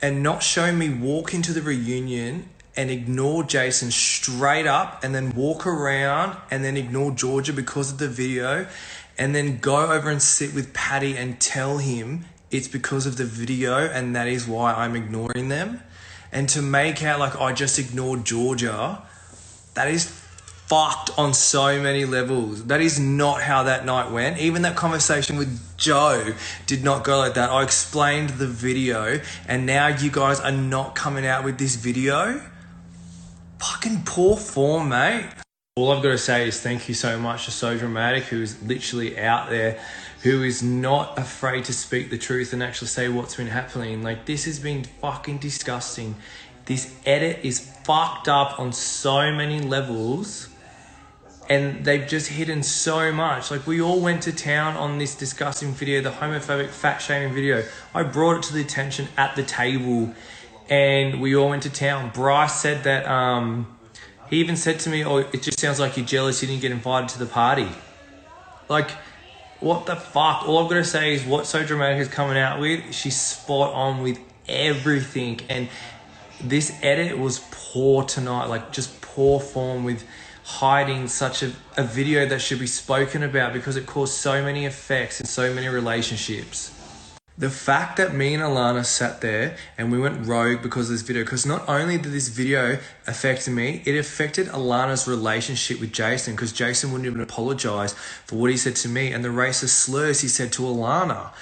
and not show me walk into the reunion and ignore Jason straight up and then walk around and then ignore Georgia because of the video and then go over and sit with Patty and tell him it's because of the video and that is why I'm ignoring them. And to make out like I just ignored Georgia, that is fucked on so many levels. That is not how that night went. Even that conversation with Jo did not go like that. I explained the video and now you guys are not coming out with this video. Fucking poor form, mate. All I've got to say is thank you so much to So Dramatic, who is literally out there, who is not afraid to speak the truth and actually say what's been happening. Like, this has been fucking disgusting. This edit is fucked up on so many levels, and they've just hidden so much. Like, we all went to town on this disgusting video, the homophobic fat shaming video. I brought it to the attention at the table, and we all went to town. Bryce said that, um, he even said to me, "Oh, it just sounds like you're jealous you didn't get invited to the party." Like, what the fuck? All I've got to say is what So Dramatic is coming out with, she's spot on with everything. And this edit was poor tonight, like just poor form with hiding such a, a video that should be spoken about because it caused so many effects in so many relationships. The fact that me and Alana sat there and we went rogue because of this video, because not only did this video affect me, it affected Alana's relationship with Jason, because Jason wouldn't even apologize for what he said to me and the racist slurs he said to Alana.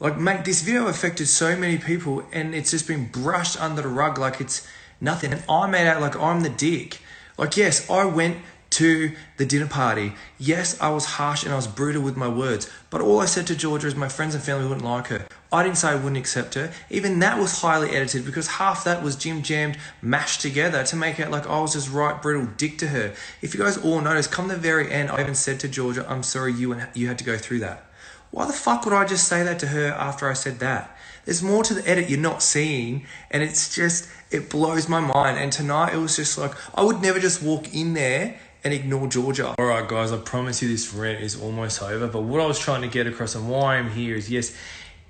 Like, mate, this video affected so many people and it's just been brushed under the rug like it's nothing. And I made out like I'm the dick. Like, yes, I went to the dinner party. Yes, I was harsh and I was brutal with my words, but all I said to Georgia is my friends and family wouldn't like her. I didn't say I wouldn't accept her. Even that was highly edited because half that was Jim jammed, mashed together to make it like I was just right brutal dick to her. If you guys all notice, come the very end, I even said to Georgia, I'm sorry you and you had to go through that. Why the fuck would I just say that to her after I said that? There's more to the edit you're not seeing, and it's just, it blows my mind. And tonight it was just like, I would never just walk in there and ignore Georgia. All right, guys, I promise you this rant is almost over. But what I was trying to get across and why I'm here is yes,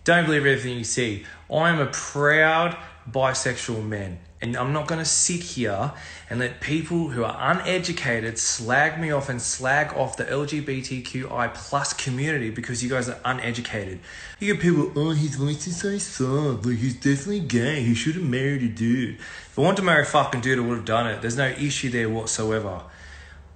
don't believe everything you see. I am a proud bisexual man. And I'm not going to sit here and let people who are uneducated slag me off and slag off the LGBTQI plus community because you guys are uneducated. You get people, oh, his voice is so soft, like he's definitely gay, he should have married a dude. If I want to marry a fucking dude, I would have done it. There's no issue there whatsoever.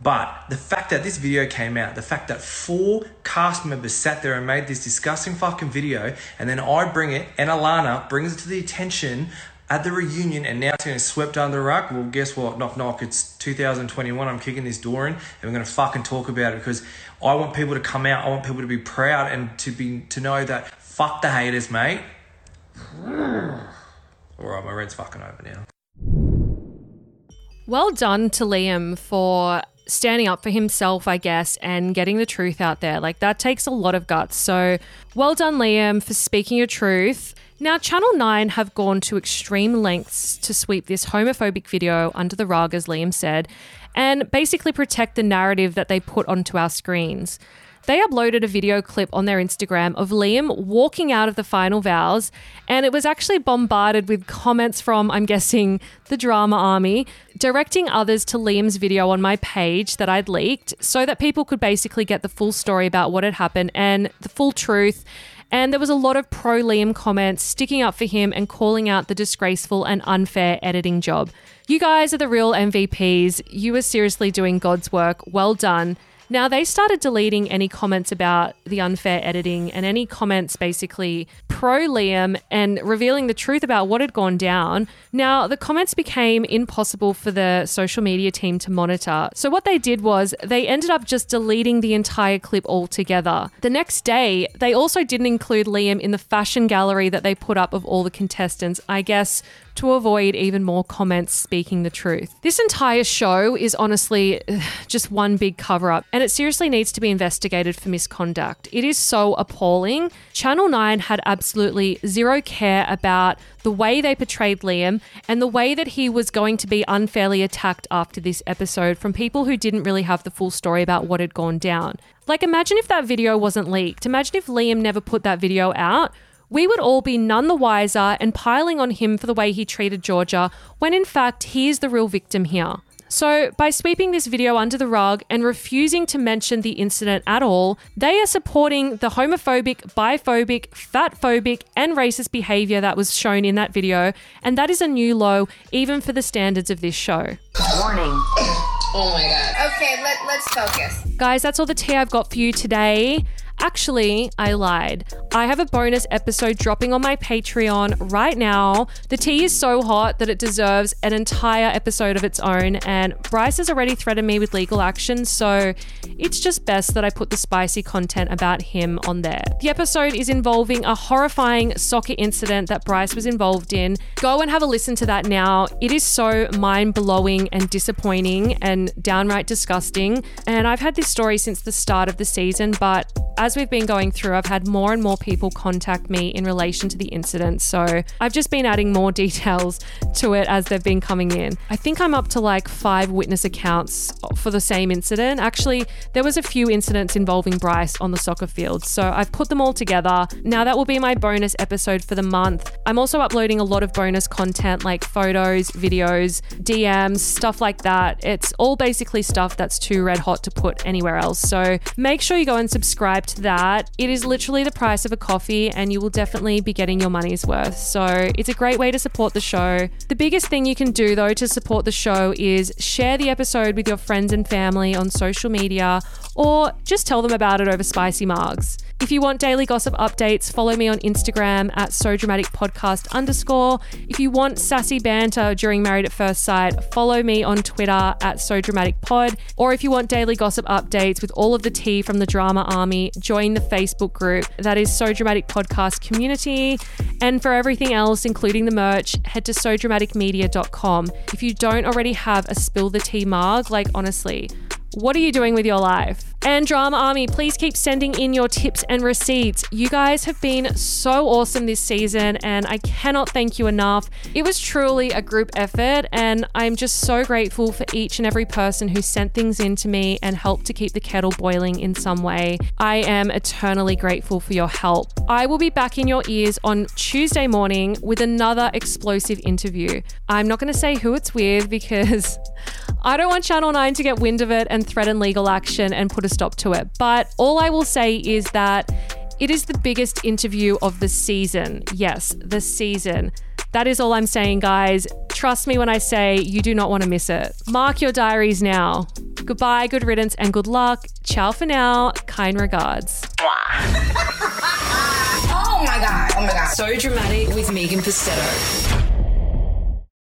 But the fact that this video came out, the fact that four cast members sat there and made this disgusting fucking video, and then I bring it and Alana brings it to the attention at the reunion, and now it's getting swept under the rug. Well, guess what? Knock, knock. It's 2021. I'm kicking this door in, and we're going to fucking talk about it because I want people to come out. I want people to be proud and to be to know that fuck the haters, mate. All right, my red's fucking over now. Well done to Liam for standing up for himself, I guess, and getting the truth out there. Like, that takes a lot of guts. So, well done, Liam, for speaking your truth. Now, Channel 9 have gone to extreme lengths to sweep this homophobic video under the rug, as Liam said, and basically protect the narrative that they put onto our screens. They uploaded a video clip on their Instagram of Liam walking out of the final vows, and it was actually bombarded with comments from, I'm guessing, the drama army, directing others to Liam's video on my page that I'd leaked so that people could basically get the full story about what had happened and the full truth. And there was a lot of pro Liam comments sticking up for him and calling out the disgraceful and unfair editing job. You guys are the real MVPs. You are seriously doing God's work. Well done. Now, they started deleting any comments about the unfair editing and any comments basically pro Liam and revealing the truth about what had gone down. Now, the comments became impossible for the social media team to monitor. So, what they did was they ended up just deleting the entire clip altogether. The next day, they also didn't include Liam in the fashion gallery that they put up of all the contestants, I guess to avoid even more comments speaking the truth. This entire show is honestly just one big cover up, and it seriously needs to be investigated for misconduct. It is so appalling. Channel 9 had absolutely zero care about the way they portrayed Liam and the way that he was going to be unfairly attacked after this episode from people who didn't really have the full story about what had gone down. Like, imagine if that video wasn't leaked. Imagine if Liam never put that video out we would all be none the wiser and piling on him for the way he treated Georgia, when in fact he is the real victim here. So, by sweeping this video under the rug and refusing to mention the incident at all, they are supporting the homophobic, biphobic, fatphobic, and racist behavior that was shown in that video, and that is a new low even for the standards of this show. Warning. Oh my god. Okay, let, let's focus. Guys, that's all the tea I've got for you today. Actually, I lied. I have a bonus episode dropping on my Patreon right now. The tea is so hot that it deserves an entire episode of its own, and Bryce has already threatened me with legal action, so it's just best that I put the spicy content about him on there. The episode is involving a horrifying soccer incident that Bryce was involved in. Go and have a listen to that now. It is so mind blowing and disappointing and downright disgusting. And I've had this story since the start of the season, but as we've been going through, I've had more and more people contact me in relation to the incident. So I've just been adding more details to it as they've been coming in. I think I'm up to like five witness accounts for the same incident. Actually, there was a few incidents involving Bryce on the soccer field. So I've put them all together. Now that will be my bonus episode for the month. I'm also uploading a lot of bonus content like photos, videos, DMs, stuff like that. It's all basically stuff that's too red hot to put anywhere else. So make sure you go and subscribe to that. It is literally the price of a coffee and you will definitely be getting your money's worth. So it's a great way to support the show. The biggest thing you can do though to support the show is share the episode with your friends and family on social media or just tell them about it over spicy margs. If you want daily gossip updates, follow me on Instagram at so dramatic podcast underscore. If you want sassy banter during Married at First Sight, follow me on Twitter at so dramatic pod. Or if you want daily gossip updates with all of the tea from the drama army, join the Facebook group that is So Dramatic Podcast Community. And for everything else, including the merch, head to so dramaticmedia.com. If you don't already have a spill the tea mug, like honestly, what are you doing with your life? And Drama Army, please keep sending in your tips and receipts. You guys have been so awesome this season, and I cannot thank you enough. It was truly a group effort, and I'm just so grateful for each and every person who sent things in to me and helped to keep the kettle boiling in some way. I am eternally grateful for your help. I will be back in your ears on Tuesday morning with another explosive interview. I'm not going to say who it's with because I don't want Channel 9 to get wind of it and threaten legal action and put a stop to it. But all I will say is that it is the biggest interview of the season. Yes, the season. That is all I'm saying, guys. Trust me when I say you do not want to miss it. Mark your diaries now. Goodbye, good riddance, and good luck. Ciao for now. Kind regards. Oh my god. Oh my god. So dramatic with Megan Pustetto.